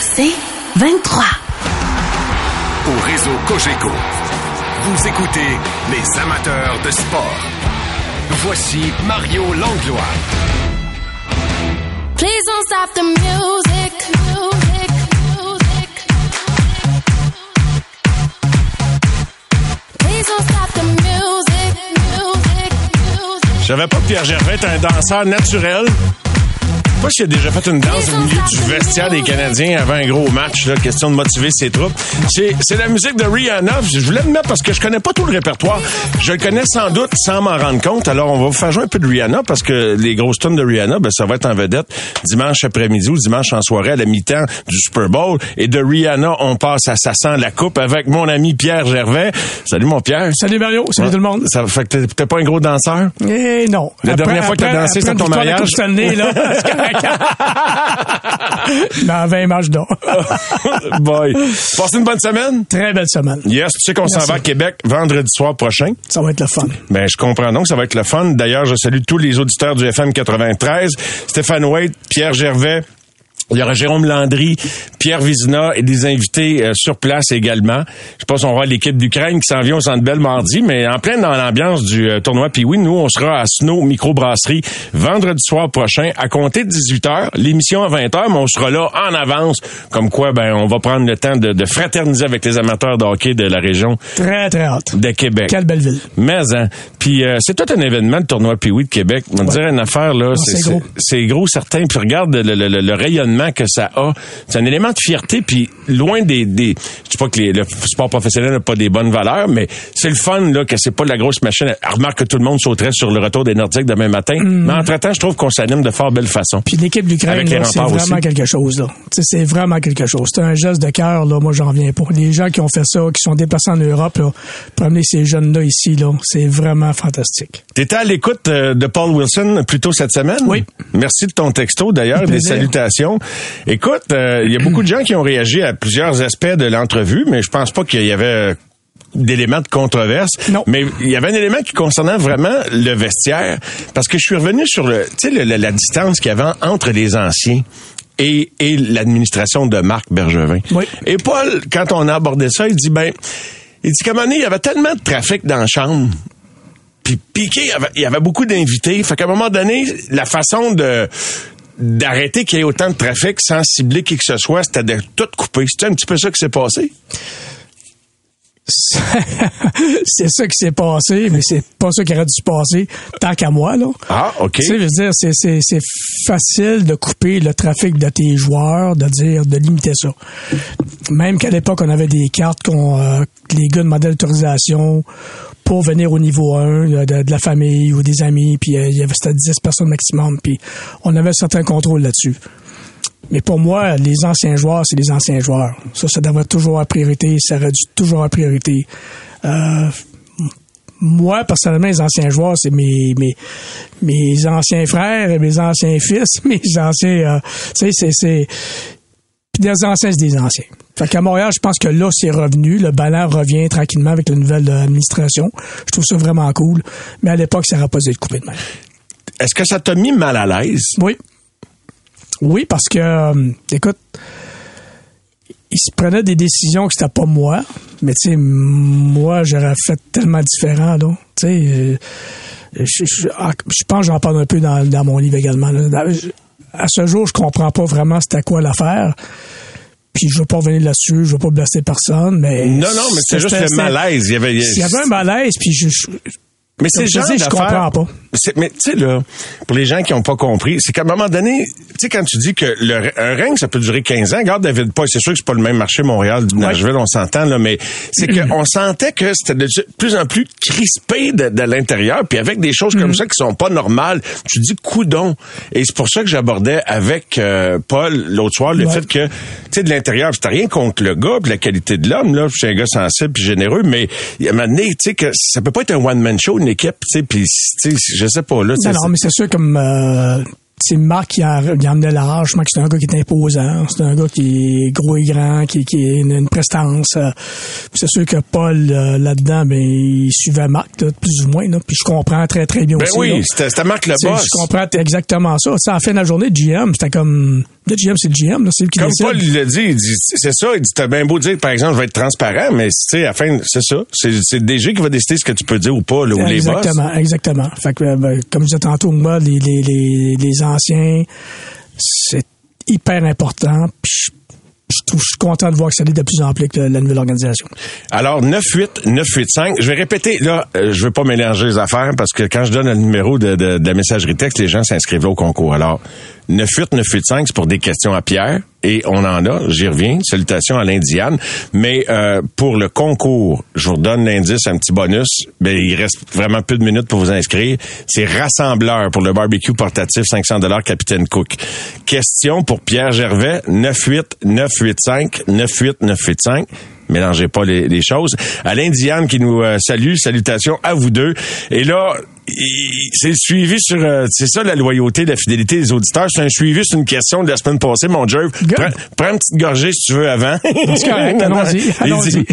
C'est 23. au réseau Cogeco. Vous écoutez les amateurs de sport. Voici Mario Langlois. Please don't stop the music. music, music. Please don't stop the music. music, music. Je savais pas que Pierre Gervais était un danseur naturel. Je sais pas s'il a déjà fait une danse au milieu du vestiaire des Canadiens avant un gros match, là, question de motiver ses troupes. C'est, c'est la musique de Rihanna. Je voulais le mettre parce que je connais pas tout le répertoire. Je le connais sans doute sans m'en rendre compte. Alors, on va vous faire jouer un peu de Rihanna parce que les grosses tunes de Rihanna, ben, ça va être en vedette dimanche après-midi ou dimanche en soirée à la mi-temps du Super Bowl. Et de Rihanna, on passe à Ça sent la coupe avec mon ami Pierre Gervais. Salut, mon Pierre. Salut Mario, salut Ouais. tout le monde. Ça fait que t'es- pas un gros danseur? Eh non. La dernière fois que t'as dansé, c'est après ton mariage? Stanley, là. Dans 20 matchs d'or. Boy. Passez une bonne semaine? Très belle semaine. Yes, tu sais qu'on s'en va à Québec vendredi soir prochain. Ça va être le fun. Ben, je comprends donc, ça va être le fun. D'ailleurs, je salue tous les auditeurs du FM 93. Stéphane Waite, Pierre Gervais. Il y aura Jérôme Landry, Pierre Vizina et des invités euh, sur place également. Je pense qu'on aura l'équipe d'Ukraine qui s'en vient au Centre Bell mardi, mais en plein dans l'ambiance du euh, tournoi. Puis oui, nous, on sera à Snow Microbrasserie vendredi soir prochain à compter de 18h. L'émission à 20h, mais on sera là en avance. Comme quoi, ben, on va prendre le temps de, de fraterniser avec les amateurs de hockey de la région Très, très hâte. de Québec. Quelle belle ville. Mais hein, puis euh, c'est tout un événement le tournoi Pee-Wee de Québec. On te dire une affaire là, c'est c'est gros. c'est- c'est gros certain. Puis regarde le, le- le- le rayonnement que ça a. C'est un élément de fierté. Puis loin des, des je dis pas que les- le sport professionnel n'a pas des bonnes valeurs, mais c'est le fun là que c'est pas la grosse machine. Remarque que tout le monde sauterait sur le retour des Nordiques demain matin. Mais entre temps, je trouve qu'on s'anime de fort belle façon. Puis l'équipe d'Ukraine, c'est vraiment aussi. quelque chose. là. Tu C'est vraiment quelque chose. C'est un geste de cœur. là. Moi, j'en viens pas. Les gens qui ont fait ça, qui sont déplacés en Europe, là, pour amener ces jeunes-là ici, là, c'est vraiment fantastique. T'étais à l'écoute euh, de Paul Wilson plus tôt cette semaine? Oui. Merci de ton texto d'ailleurs, des salutations. Écoute, euh, il y a beaucoup de gens qui ont réagi à plusieurs aspects de l'entrevue, mais je pense pas qu'il y avait euh, d'éléments de controverse. Non. Mais il y avait un élément qui concernait vraiment le vestiaire, parce que je suis revenu sur le, la, la distance qu'il y avait entre les anciens. Et, et l'administration de Marc Bergevin. Oui. Et Paul, quand on a abordé ça, il dit ben, il dit qu'à un moment donné, il y avait tellement de trafic dans la chambre puis Piqué, il y avait- il y avait beaucoup d'invités. Fait qu'à un moment donné, la façon de d'arrêter qu'il y ait autant de trafic sans cibler qui que ce soit, c'était de tout couper. C'est un petit peu ça qui s'est passé. c'est ça qui s'est passé, mais c'est pas ça qui aurait dû se passer tant qu'à moi, là. Ah, OK. Tu sais, je veux dire, c'est, c'est, c'est facile de couper le trafic de tes joueurs, de dire, de limiter ça. Même qu'à l'époque, on avait des cartes qu'on, euh, les gars demandaient l'autorisation pour venir au niveau 1 de, la famille ou des amis, puis euh, il y avait c'était 10 personnes maximum, puis on avait certains contrôles là-dessus. Mais pour moi, les anciens joueurs, c'est les anciens joueurs. Ça, ça devrait toujours être priorité. Ça aurait dû toujours être priorité. Euh, moi, personnellement, les anciens joueurs, c'est mes, mes, mes anciens frères mes anciens fils, mes anciens... euh, c'est... c'est puis des anciens, c'est des anciens. Fait qu'à Montréal, je pense que là, c'est revenu. Le ballon revient tranquillement avec la nouvelle euh, administration. Je trouve ça vraiment cool. Mais à l'époque, ça n'aurait pas dû être coupé de même. Est-ce que ça t'a mis mal à l'aise? Oui. Oui, parce que, euh, écoute, il se prenait des décisions que c'était pas moi, mais tu sais, moi, j'aurais fait tellement différent, là. Tu sais, euh, je, je- ah, je pense que j'en parle un peu dans, dans mon livre également. là. À ce jour, je comprends pas vraiment c'était quoi l'affaire. Puis je veux pas revenir là-dessus, je veux pas blesser personne, mais... Non, non, mais c'est juste le malaise. Il y avait, Il y avait un malaise, puis je... je mais c'est je je comprends pas. Mais tu sais, là, pour les gens qui n'ont pas compris, c'est qu'à un moment donné, tu sais, quand tu dis que le, un règne, ça peut durer 15 ans, regarde David Poy, c'est sûr que c'est pas le même marché Montréal, Nashville, on s'entend, là, mais c'est qu'on sentait que c'était de plus en plus crispé de, de l'intérieur, puis avec des choses comme ça qui sont pas normales, tu dis coudon. Et c'est pour ça que j'abordais avec euh, Paul l'autre soir le Ouais. fait que, tu sais, de l'intérieur, c'était rien contre le gars, puis la qualité de l'homme, là, je suis un gars sensible puis généreux, mais a un moment donné, tu sais, que ça peut pas être un one-man show, une équipe, tu sais, puis, tu sais, sais pas, là, tu sais, Non, non, c'est- mais c'est sûr comme euh, c'est Marc qui a, qui a amené l'âge, Marc c'est un gars qui est imposant, c'est un gars qui est gros et grand, qui, qui a une, une prestance. euh, c'est sûr que Paul euh, là-dedans, ben il suivait Marc là, plus ou moins, là, puis je comprends très très bien Ben aussi. oui, là. c'était Marc le boss. Je comprends exactement ça. Tu sais, en fin de la journée, GM, c'était comme le GM, c'est le GM, là, c'est lui qui Comme décide. Paul l'a dit, il dit, c'est ça, il dit, t'as bien beau dire, par exemple, je vais être transparent, mais tu sais, à la fin, c'est ça. C'est c'est le DG qui va décider ce que tu peux dire ou pas, là, ou les boss. Exactement, exactement. Fait que, euh, ben, comme je disais tantôt, moi, les, les, les, les anciens, c'est hyper important. Puis je, je trouve, je suis content de voir que ça allait de plus en plus avec la, nouvelle organisation. Alors, 98 985. Je vais répéter, là, euh, je veux pas mélanger les affaires parce que quand je donne le numéro de, de, de la messagerie texte, les gens s'inscrivent là au concours. Alors, 98 985, c'est pour des questions à Pierre. Et on en a, j'y reviens. Salutations à l'Indiane. Mais euh, pour le concours, je vous redonne l'indice, un petit bonus. Ben, il reste vraiment peu de minutes pour vous inscrire. C'est rassembleur pour le barbecue portatif 500 dollars Capitaine Cook. Question pour Pierre Gervais 98 985 98 985 mélangez pas les, choses. Alain Diane qui nous euh, salue, salutations à vous deux. Et là, c'est le suivi sur, euh, c'est ça la loyauté, la fidélité des auditeurs. C'est un suivi, c'est une question de la semaine passée, mon. Good. Prends, prends une petite gorgée si tu veux avant. C'est correct, allons-y,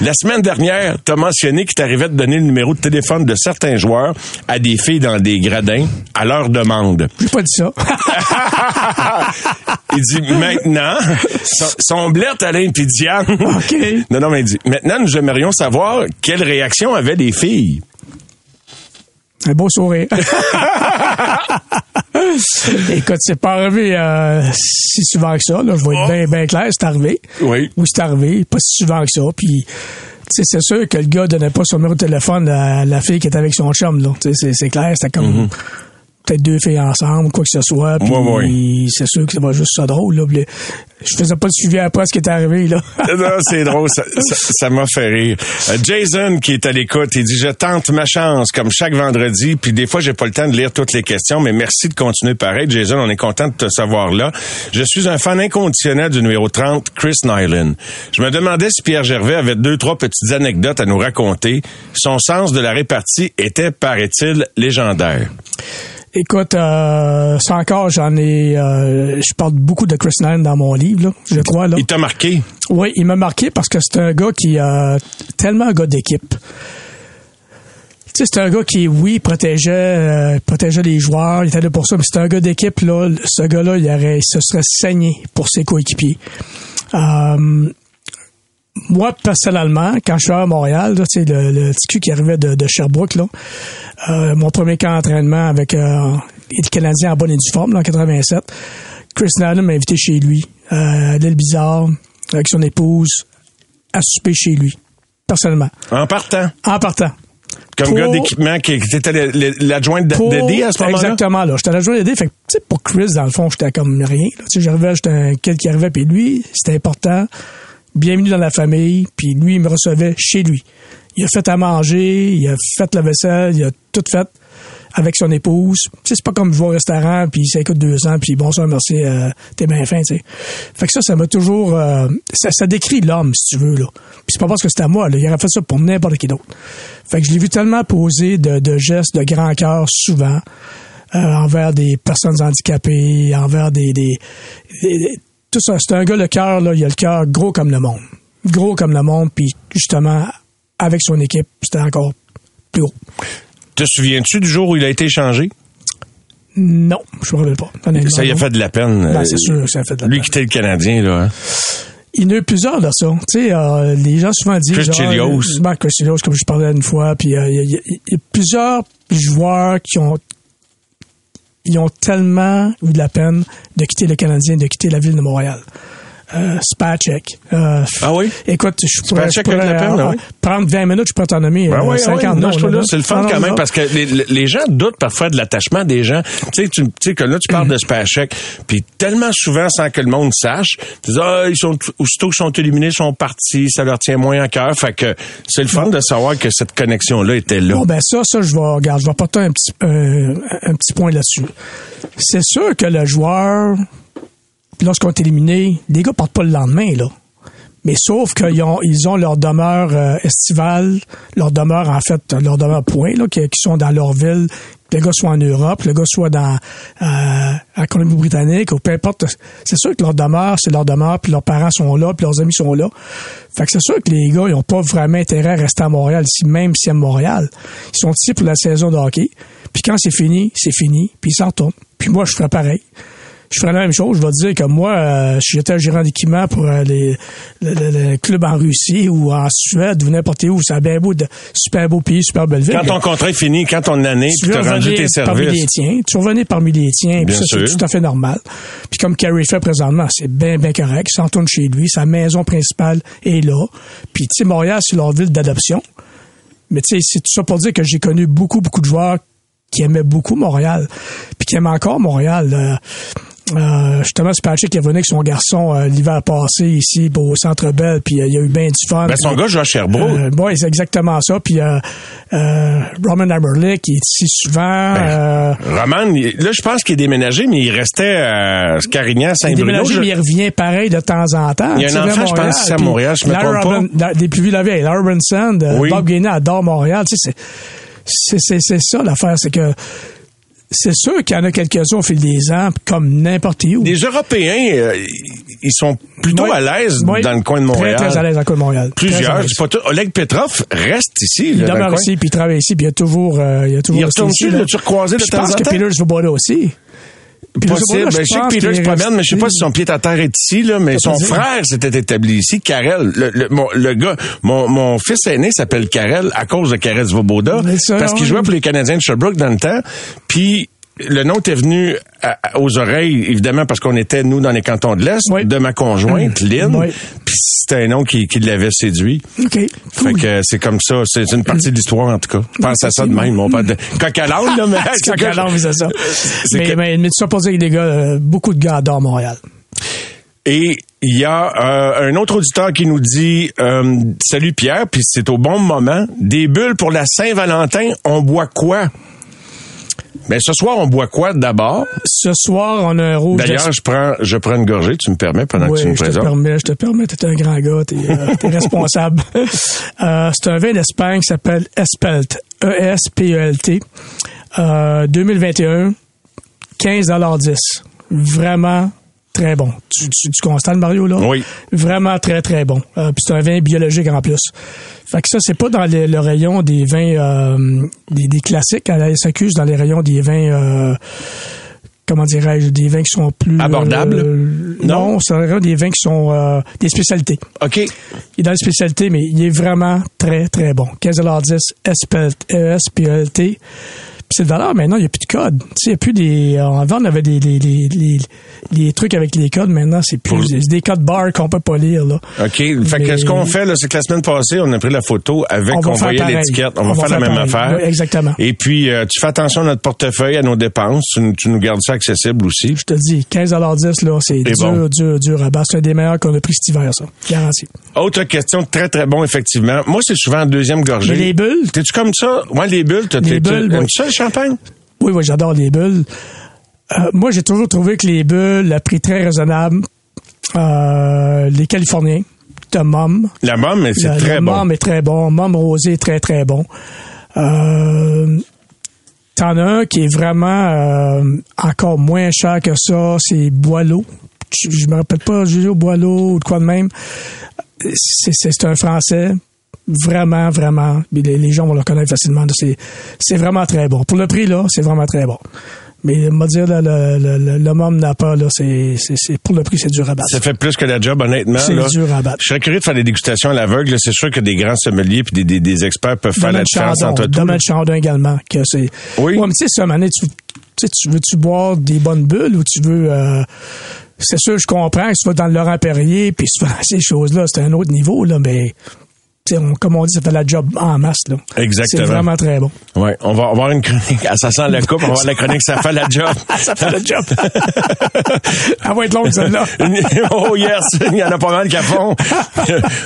la semaine dernière, tu as mentionné qu'il t'arrivait de donner le numéro de téléphone de certains joueurs à des filles dans des gradins à leur demande. J'ai pas dit ça. il dit maintenant, son, son blette Alain puis Diane. OK. Non, non, mais il dit maintenant, nous aimerions savoir quelle réaction avaient les filles. Un beau sourire. Écoute, c'est pas arrivé euh, si souvent que ça. Là, je vais être bien bien clair, c'est arrivé. Oui. Oui, c'est arrivé, pas si souvent que ça. Puis, c'est sûr que le gars donnait pas son numéro de téléphone à la fille qui était avec son chum. Là, c'est c'est clair, c'était comme peut-être deux filles ensemble, quoi que ce soit. Puis, Ouais, ouais. c'est sûr que ça va juste ça drôle. Là. Je faisais pas de suivi après ce qui est arrivé. là. Non, c'est drôle, ça ça- ça m'a fait rire. Euh, Jason qui est à l'écoute, il dit je tente ma chance comme chaque vendredi, puis des fois j'ai pas le temps de lire toutes les questions, mais merci de continuer pareil. Jason, on est content de te savoir là. Je suis un fan inconditionnel du numéro 30, Chris Nyland. Je me demandais si Pierre Gervais avait deux trois petites anecdotes à nous raconter. Son sens de la répartie était, paraît-il, légendaire. Écoute, euh, ça encore, j'en ai... euh, je parle beaucoup de Chris Nine dans mon livre, là, je crois. Là. Il t'a marqué? Oui, il m'a marqué parce que c'est un gars qui a tellement un gars d'équipe. Tu sais, c'est un gars qui, oui, protégeait, euh, protégeait les joueurs, il était là pour ça, mais c'est un gars d'équipe, là. Ce gars-là, il, aurait, il se serait saigné pour ses coéquipiers. Euh, moi, personnellement, quand je suis à Montréal, là, tu sais, le, le petit cul qui arrivait de, de Sherbrooke, là, euh, mon premier camp d'entraînement avec euh, les Canadiens en bonne et due forme, là, en 87, Chris Nallum m'a invité chez lui, euh, à l'île Bizarre, avec son épouse, à souper chez lui, personnellement, en partant. en partant. Comme Pour- gars d'équipement qui était Pour- d'Eddie à ce moment-là? Exactement, là. J'étais l'adjoint d'Eddie. Fait que, tu sais, pour Chris, dans le fond, j'étais comme rien. là. Tu sais, j'arrivais, j'étais un quel qui arrivait, puis lui, c'était important. Bienvenue dans la famille, puis lui, il me recevait chez lui. Il a fait à manger, il a fait la vaisselle, il a tout fait avec son épouse. C'est pas comme je vais au restaurant, puis ça coûte 200, puis bonsoir, merci, euh, t'es bien fin, tu sais. Fait que ça, ça m'a toujours... euh, ça, ça décrit l'homme, si tu veux, là. Puis c'est pas parce que c'était à moi, là. Il aurait fait ça pour n'importe qui d'autre. Fait que je l'ai vu tellement poser de, de gestes de grand cœur souvent euh, envers des personnes handicapées, envers des... des, des- c'est un gars, le cœur, là, il a le cœur gros comme le monde. Gros comme le monde, puis justement, avec son équipe, c'était encore plus gros. Te souviens-tu du jour où il a été échangé? Non, je me rappelle pas. Ça y a fait de la peine. Ben, Euh, c'est sûr que ça a fait de la Lui peine. quitter le Canadien, là. hein. Il y en a eu plusieurs de ça. Tu sais, euh, les gens souvent disent... Chris genre, Chelios. euh, ben, Chris Chelios, comme je parlais une fois. Puis euh, y a- il y a plusieurs joueurs qui ont ils ont tellement eu de la peine de quitter le Canadien, de quitter la ville de Montréal. Euh, Spacek. Euh, Ah oui? Écoute, je pourrais, je Spacek pourrais, peine, euh, oui. prendre 20 minutes, je peux t'en nommer Ben euh, oui, 50 oui. Non, noms, je trouve là, là, là. c'est le fun Non, quand même parce que les, les gens doutent parfois de l'attachement des gens. Tu sais, tu, sais que là, tu parles de Spacek, puis tellement souvent sans que le monde sache, tu dis, ah, ils sont, aussitôt qu'ils sont éliminés, ils sont partis, ça leur tient moins à cœur. Fait que c'est le fun de savoir que cette connexion-là était là. Bon, ben ça, ça, je vais, regarde, je vais porter un petit, euh, un petit point là-dessus. C'est sûr que le joueur, lorsqu'on est éliminé, les gars partent pas le lendemain, là. Mais sauf qu'ils ont, ils ont leur demeure euh, estivale, leur demeure, en fait, leur demeure point, là, qui, sont dans leur ville, que le gars soit en Europe, que le gars soit dans euh, à Colombie-Britannique, ou peu importe. C'est sûr que leur demeure, c'est leur demeure, puis leurs parents sont là, puis leurs amis sont là. Fait que c'est sûr que les gars, ils ont pas vraiment intérêt à rester à Montréal, ici, même s'ils aiment Montréal. Ils sont ici pour la saison de hockey. Puis quand c'est fini, c'est fini, puis ils s'en retournent. Puis moi, je ferais pareil je ferais la même chose. Je vais te dire que moi, euh, si j'étais gérant d'équipement pour euh, les, le, le- le club en Russie ou en Suède ou n'importe où, c'est un bien beau, de, super beau pays, super belle ville. Quand ton contrat est fini, quand ton année, tu t'as rendu tes parmi les services. tiens. Tu revenais parmi les tiens. Puis ça, c'est tout à fait normal. Puis comme Carrie fait présentement, c'est bien, bien correct. Il s'en tourne chez lui. Sa maison principale est là. Puis, tu sais, Montréal, c'est leur ville d'adoption. Mais tu sais, c'est tout ça pour dire que j'ai connu beaucoup, beaucoup de joueurs qui aimaient beaucoup Montréal, puis qui aiment encore Montréal. Euh, euh, justement, c'est Patrick qui est venu avec son garçon euh, l'hiver passé ici au Centre Bell, puis euh, il y a eu bien du fun. Ben, son gars joue à Sherbrooke. euh, ouais, c'est exactement ça. Puis euh, euh, Roman Aberlick, qui est ici souvent. Ben, euh, Roman, là, je pense qu'il est déménagé, mais il restait à Carignan, il est Saint-Bruno. déménagé, Je- mais il revient pareil de temps en temps. Il y a un enfant, vers je pense, Montréal. ici à Montréal, je me trompe pas. Robin- la- Des plus vieux la vieille, Larry Robinson, Oui. Bob Gainey adore Montréal. Tu sais, c'est ça l'affaire, c'est que c'est sûr qu'il y en a quelques-uns au fil des ans, comme n'importe où. Les Européens, euh, ils sont plutôt Oui. à l'aise Oui. dans le coin de Montréal. Très, très à l'aise dans le coin de Montréal. Plusieurs, pas tout. Oleg Petrov reste ici. Il là, dans le demeure coin. ici, puis il travaille ici, puis il y a toujours... euh, il y a toujours Il retourne-tu? L'as-tu recroisé de Je temps pense en que temps? Peter Svoboda aussi. Possible. Svoboda, Ben, je sais que Peter se promène, mais je sais pas si son pied à terre est ici, là, mais son frère s'était établi ici, Karel. Le, le, mon, le gars, mon, mon fils aîné s'appelle Karel à cause de Karel Svoboda, parce qu'il jouait pour les Canadiens de Sherbrooke dans le temps, puis le nom était venu à- aux oreilles, évidemment, parce qu'on était, nous, dans les cantons de l'Est, Oui. de ma conjointe, Hum. Lynn, Oui. puis c'était un nom qui, qui l'avait séduit. OK. Fait que c'est comme ça, c'est une partie de l'histoire en tout cas. Pense à ça de même, on parle de coq à là, mais C'est coq à c'est ça. Mais, que- mais, mais tout ça pour dire que les gars, euh, beaucoup de gars adorent Montréal. Et il y a euh, un autre auditeur qui nous dit euh, Salut Pierre, puis c'est au bon moment. Des bulles pour la Saint-Valentin, on boit quoi? Ben ce soir, on boit quoi d'abord? Ce soir, on a un rouge. D'ailleurs, je prends je prends une gorgée, tu me permets, pendant oui, que tu nous je te présentes. permets, je te permets, t'es un grand gars, t'es euh, responsable. Euh, c'est un vin d'Espagne qui s'appelle Espelt, E-S-P-E-L-T, euh, 2021, 15,10 Vraiment très bon. Tu, tu, tu constates, Mario, là? Oui. Vraiment très, très bon. Euh, Puis c'est un vin biologique en plus. Fait que ça, c'est pas dans le, le rayon des vins euh, des, des classiques à la SAQ, c'est dans les rayons des vins... euh, comment dirais-je, des vins qui sont plus... Abordables? euh, Non? non, c'est vraiment des vins qui sont euh, des spécialités. OK. Il est dans les spécialités, mais il est vraiment très, très bon. 15,10 SPLT, ESPLT. Puis c'est le valeur, maintenant, il n'y a plus de code. Tu sais, il n'y a plus des... euh, Avant, on avait des, des, des, des- des trucs avec les codes. Maintenant, c'est plus... C'est des codes barres qu'on peut pas lire, là. OK. Fait que ce qu'on fait, là, c'est que la semaine passée, on a pris la photo avec, On voyait l'étiquette. On, On va faire la même affaire. Oui, exactement. Et puis, euh, tu fais attention à notre portefeuille, à nos dépenses. Tu, nous- tu nous gardes ça accessible aussi. Je te dis, 15,10 là, c'est dur, bon. dur, dur à battre. C'est un des meilleurs qu'on a pris cet hiver, ça. Garanti. Autre question très, très bon, effectivement. Moi, c'est souvent en deuxième gorgée. Mais les bulles? T'es-tu comme ça? Ouais, les bulles. t'as- Les t'es- bulles, oui. ça, champagne? Oui, oui, j'adore les bulles. Euh, moi, j'ai toujours trouvé que les bulles, le prix très raisonnable, euh, les Californiens, de Mom. La mom, c'est très le bon. Mom est très bon. Mom rosé est très, très bon. Euh, T'en as un qui est vraiment euh, encore moins cher que ça, c'est Boileau. Je, je me rappelle pas, Julio Boileau ou de quoi de même. C'est un Français. Vraiment, vraiment. Les, les gens vont le reconnaître facilement. C'est vraiment très bon. Pour le prix, là, c'est vraiment très bon. Mais me dire, là, le, le, le, n'a pas, là, c'est pour le prix, c'est dur à battre. Ça fait plus que la job, honnêtement. C'est dur à battre. Je serais curieux de faire des dégustations à l'aveugle. C'est sûr que des grands sommeliers puis des, des, des experts peuvent faire la différence entre tout. Domaine Chandon également. Que c'est... Oui. Ouais, mais tu sais, tu, tu tu veux-tu boire des bonnes bulles ou tu veux, euh, c'est sûr, je comprends que tu vas dans le Laurent Perrier, puis souvent, ces choses-là, c'est un autre niveau, là, mais tu comme on dit, ça fait la job en masse. Là. Exactement. C'est vraiment très bon. Ouais, on va avoir une chronique. Ah, ça sent la coupe, on va avoir la chronique, ça fait la job. ça fait le job. Elle va être longue, celle-là. oh yes, il y en a pas mal qui font.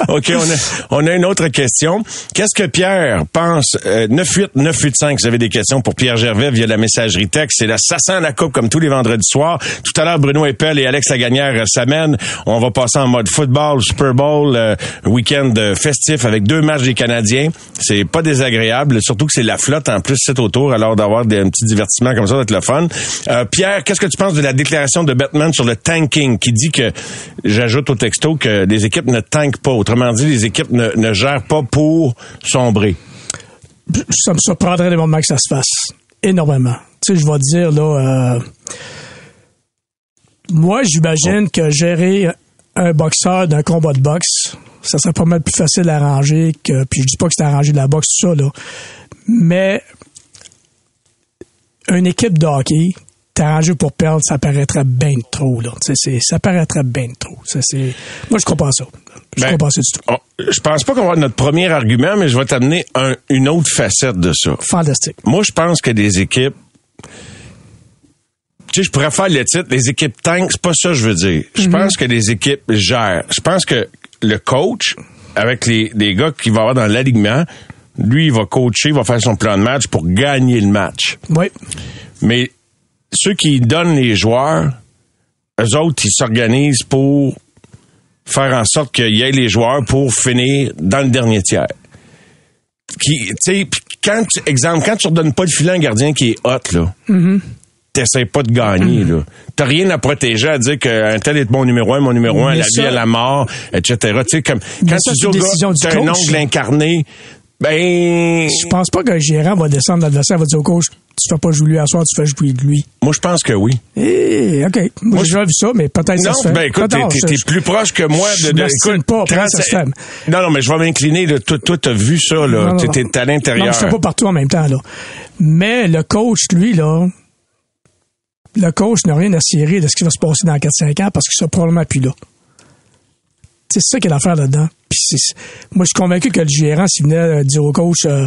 OK, on a, on a une autre question. Qu'est-ce que Pierre pense? Euh, 98 985, vous avez des questions pour Pierre Gervais via la messagerie texte. C'est la ça sent la coupe comme tous les vendredis soirs. Tout à l'heure, Bruno Eppel et Alex Lagagnère euh, s'amènent. On va passer en mode football, Super Bowl, euh, week-end euh, festif avec deux matchs des Canadiens. C'est pas désagréable, surtout que c'est la flotte en plus c'est autour, alors d'avoir des, un petit divertissement comme ça, ça va être le fun. Euh, Pierre, qu'est-ce que tu penses de la déclaration de Batman sur le tanking qui dit que, j'ajoute au texto, que les équipes ne tankent pas? Autrement dit, les équipes ne, ne gèrent pas pour sombrer. ça me surprendrait des moments que ça se fasse. Énormément. Tu sais, je vais te dire, là, euh, moi, j'imagine que gérer un boxeur d'un combat de boxe, ça serait pas mal plus facile à arranger que, puis je dis pas que c'est arrangé de la boxe, tout ça, là. Mais, une équipe de hockey, t'arranger pour perdre, ça paraîtrait bien trop, là. C'est- ça paraîtrait bien trop. Ça, c'est, moi, je comprends ça. Je Ben, comprends ça du tout. on- je pense pas qu'on va avoir notre premier argument, mais je vais t'amener un- une autre facette de ça. Fantastique. Moi, je pense que des équipes. Tu sais, je pourrais faire le titre, les équipes tank, c'est pas ça que je veux dire. Je pense que les équipes gèrent. Je pense que le coach, avec les, les gars qu'il va avoir dans l'alignement, lui, il va coacher, il va faire son plan de match pour gagner le match. Oui. Mais ceux qui donnent les joueurs, eux autres, ils s'organisent pour faire en sorte qu'il y ait les joueurs pour finir dans le dernier tiers. Qui, tu sais, quand, tu- exemple, quand tu redonnes pas le filet à un gardien qui est hot, là, t'essaies pas de gagner, là. T'as rien à protéger à dire qu'un tel est mon numéro un, mon numéro un, la ça- vie, à la mort, etc. Tu sais, comme, quand ça, tu dis au gars, un ongle incarné, ben, Je pense pas qu'un gérant va descendre l'adversaire va dire au coach, tu fais pas jouer lui à soir, tu fais jouer de lui. moi, je pense que oui. Eh, OK. Moi, j'ai déjà vu ça, mais peut-être ça se fait. ben écoute, t'es, plus proche que moi de. de écoute, pas, après, ça se fait. Non, non, mais je vais m'incliner. Là, toi, t'as vu ça, là. T'es à l'intérieur. Non, je fais pas partout en même temps, là. Mais le coach, lui, là, le coach n'a rien à cirer de ce qui va se passer dans 4-5 ans parce qu'il sera probablement plus là. C'est ça qu'il y a l'affaire là-dedans. Moi, je suis convaincu que le gérant, s'il venait euh, dire au coach, euh,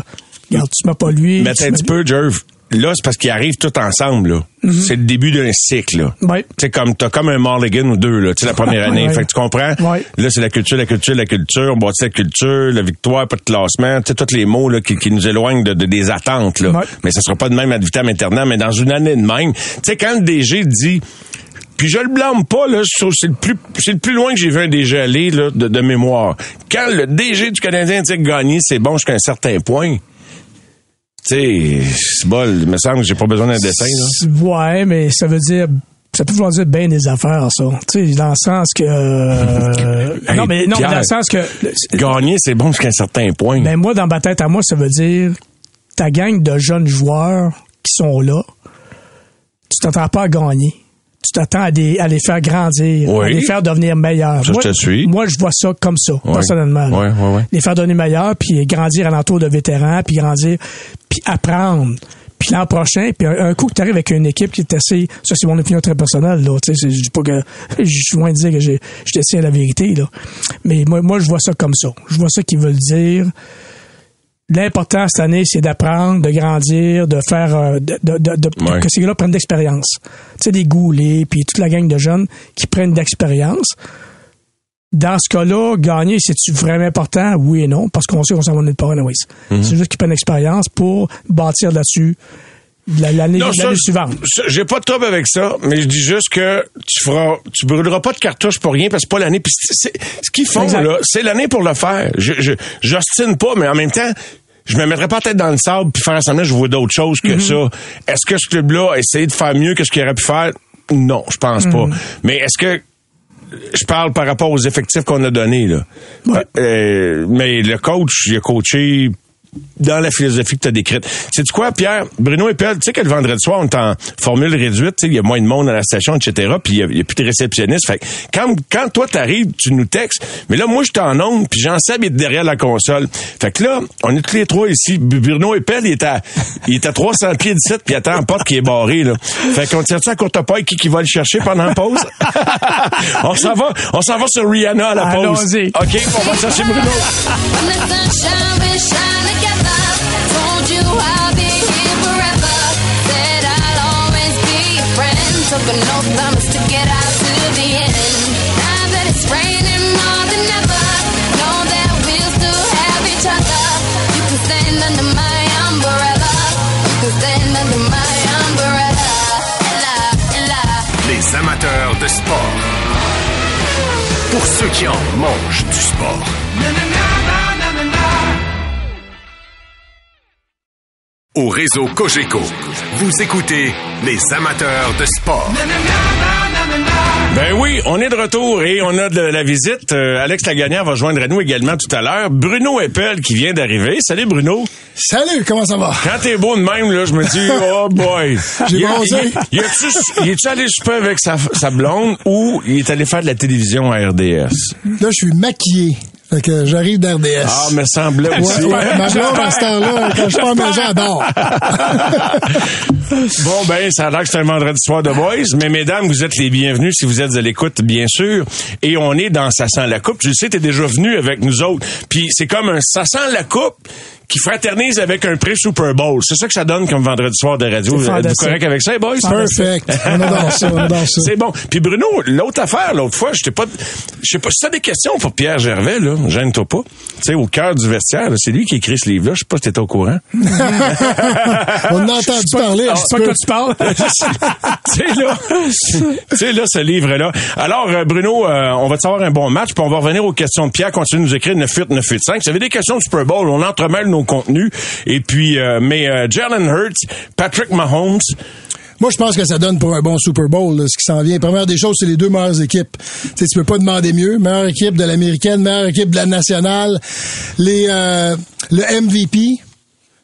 regarde, tu mets pas lui. Mais un petit peu, Jerv. Là, c'est parce qu'ils arrivent tous ensemble, là. Mhm. C'est le début d'un cycle, là. Ouais. C'est comme, t'as comme un Mulligan ou deux, là, la première année. Ouais. Fait que tu comprends? Ouais. Là, c'est la culture, la culture, la culture. On bâtit la culture, la victoire, pas de classement. Tu sais, tous les mots, là, qui, qui nous éloignent de, de- des attentes, là. Ouais. Mais ça sera pas de même ad vitam aeternam, mais dans une année de même. Tu sais, quand le DG dit, puis je le blâme pas, là, c'est le plus, c'est le plus loin que j'ai vu un DG aller, là, de, de mémoire. Quand le DG du Canadien dit gagner, c'est bon jusqu'à un certain point. Tu sais, c'est bol. Il me semble que j'ai pas besoin d'un dessin, là. Ouais, mais ça veut dire. Ça peut vouloir dire bien des affaires, ça. Tu sais, dans le sens que. euh, Hey, non, mais non, mais dans le sens que. Gagner, c'est bon jusqu'à un certain point. Ben moi, dans ma tête à moi, ça veut dire ta gang de jeunes joueurs qui sont là, tu t'attends pas à gagner. Tu t'attends à, des- à les faire grandir, Oui. à les faire devenir meilleurs. Ça, moi, je te suis. Moi, je vois ça comme ça, personnellement. Les faire devenir meilleurs, puis grandir à l'entour de vétérans, puis grandir, puis apprendre. Puis l'an prochain, puis un, un coup que tu arrives avec une équipe qui est assez... Ça, c'est mon opinion très personnelle, là. Tu sais, c'est- je dis pas que... Je suis loin de dire que je détiens la vérité, là. Mais moi, moi, je vois ça comme ça. Je vois ça qui veut dire... L'important cette année, c'est d'apprendre, de grandir, de faire, euh, de, de, de- de- Ouais. que ces gars-là prennent d'expérience. Tu sais, des goulés, puis toute la gang de jeunes qui prennent d'expérience. Dans ce cas-là, gagner, c'est-tu vraiment important? Oui et non, parce qu'on sait qu'on s'en va nulle part, anyways. Mhm. C'est juste qu'ils prennent l'expérience pour bâtir là-dessus la- l'année suivante. J'ai pas de trouble avec ça, mais je dis juste que tu feras, tu brûleras pas de cartouche pour rien parce que c'est pas l'année. Puis ce qu'ils font Exact. là, c'est l'année pour le faire. Je, je, j'ostine pas, mais en même temps, je me mettrais pas tête dans le sable puis faire semblant je vois d'autres choses que ça. Est-ce que ce club-là a essayé de faire mieux que ce qu'il aurait pu faire? Non, je pense pas. Mais est-ce que je parle par rapport aux effectifs qu'on a donnés là. Ouais. Euh, mais le coach, il a coaché dans la philosophie que tu as décrite. C'est quoi, Pierre? Bruno Eppel, tu sais que le vendredi soir, on est en formule réduite, tu sais, il y a moins de monde à la station, etc., puis il y a- plus de réceptionnistes. Fait que quand, quand toi t'arrives, tu nous textes, mais là, moi, je en onde, puis Jean-Seb est derrière la console. Fait que là, on est tous les trois ici. Bruno Eppel, il est à, il est à 300 pieds d'ici, puis il attend la porte qui est barrée, là. Fait qu'on tire ça à courte paille, qui, qui va le chercher pendant la pause? on s'en va, on s'en va sur Rihanna à la pause. Allons-y. OK, on va chercher Bruno. When the sunshine, we shine together. Told you I'll be here forever. Said I'll always be your friend. Took an oath, promise to get out to the end. Now that it's raining more than ever, know that we'll still have each other. You can stand under my umbrella. You can stand under my umbrella. Ella, Ella. Les amateurs de sport. Pour ceux qui en mangent du sport. Au réseau Cogeco, vous écoutez les amateurs de sport. Ben oui, on est de retour et on a de la visite. Euh, Alex Lagagnère va joindre à nous également tout à l'heure. Bruno Eppel qui vient d'arriver. Salut Bruno. Salut, comment ça va? Quand t'es beau de même, là, je me dis, oh boy. J'ai Il- bronzé. il- est-tu- allé souper avec sa, sa blonde ou il est allé faire de la télévision à RDS? Là, je suis maquillé. Fait que j'arrive d'RDS. Ah, me semblait Ouais, aussi. ouais, ma blonde, à cette heure-là, quand je suis pas maison, dort. Bon, ben, ça a l'air que c'est un vendredi soir de boys. Mais mesdames, vous êtes les bienvenus si vous êtes à l'écoute, bien sûr. Et on est dans Ça sent la coupe. Je sais, t'es déjà venu avec nous autres. Puis c'est comme un Ça sent la coupe qui fraternise avec un pré-Super Bowl. C'est ça que ça donne comme vendredi soir de radio. Êtes-vous fantastique. correct avec ça, boys? Perfect. On adore ça, on adore ça. C'est bon. Puis Bruno, l'autre affaire, l'autre fois, j'étais pas, je sais pas, si t'as des questions pour Pierre Gervais, là, gêne-toi pas. Tu sais, au cœur du vestiaire, là, c'est lui qui écrit ce livre-là. Je sais pas si t'étais au courant. On a entendu parler. un Je sais pas de quoi tu parles? tu sais, là, tu sais, là, ce livre-là. Alors, euh, Bruno, euh, on va te savoir un bon match, puis on va revenir aux questions de Pierre. Continue de nous écrire 98 985. Si vous avez des questions du Super Bowl, on entremêle nos contenus. Et puis, euh, mais euh, Jalen Hurts, Patrick Mahomes, Moi, je pense que ça donne pour un bon Super Bowl, là, ce qui s'en vient. Première des choses, c'est les deux meilleures équipes. Tu tu peux pas demander mieux. Meilleure équipe de l'américaine, meilleure équipe de la nationale. Les, euh, le MVP.